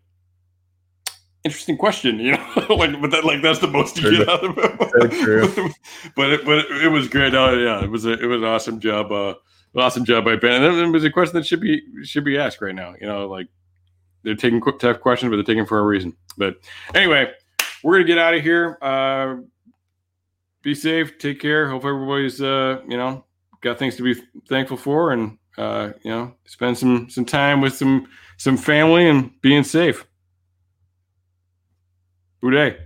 interesting question, you know. like, but that like that's the most you get out of him. But it, but it, it was great. Oh yeah, it was a it was an awesome job. Uh, awesome job by Ben. And it was a question that should be should be asked right now. You know, like they're taking tough questions, but they're taking for a reason. But anyway, we're gonna get out of here. Uh, be safe. Take care. Hope everybody's uh, you know got things to be thankful for, and uh, you know spend some some time with some some family and being safe. Good day.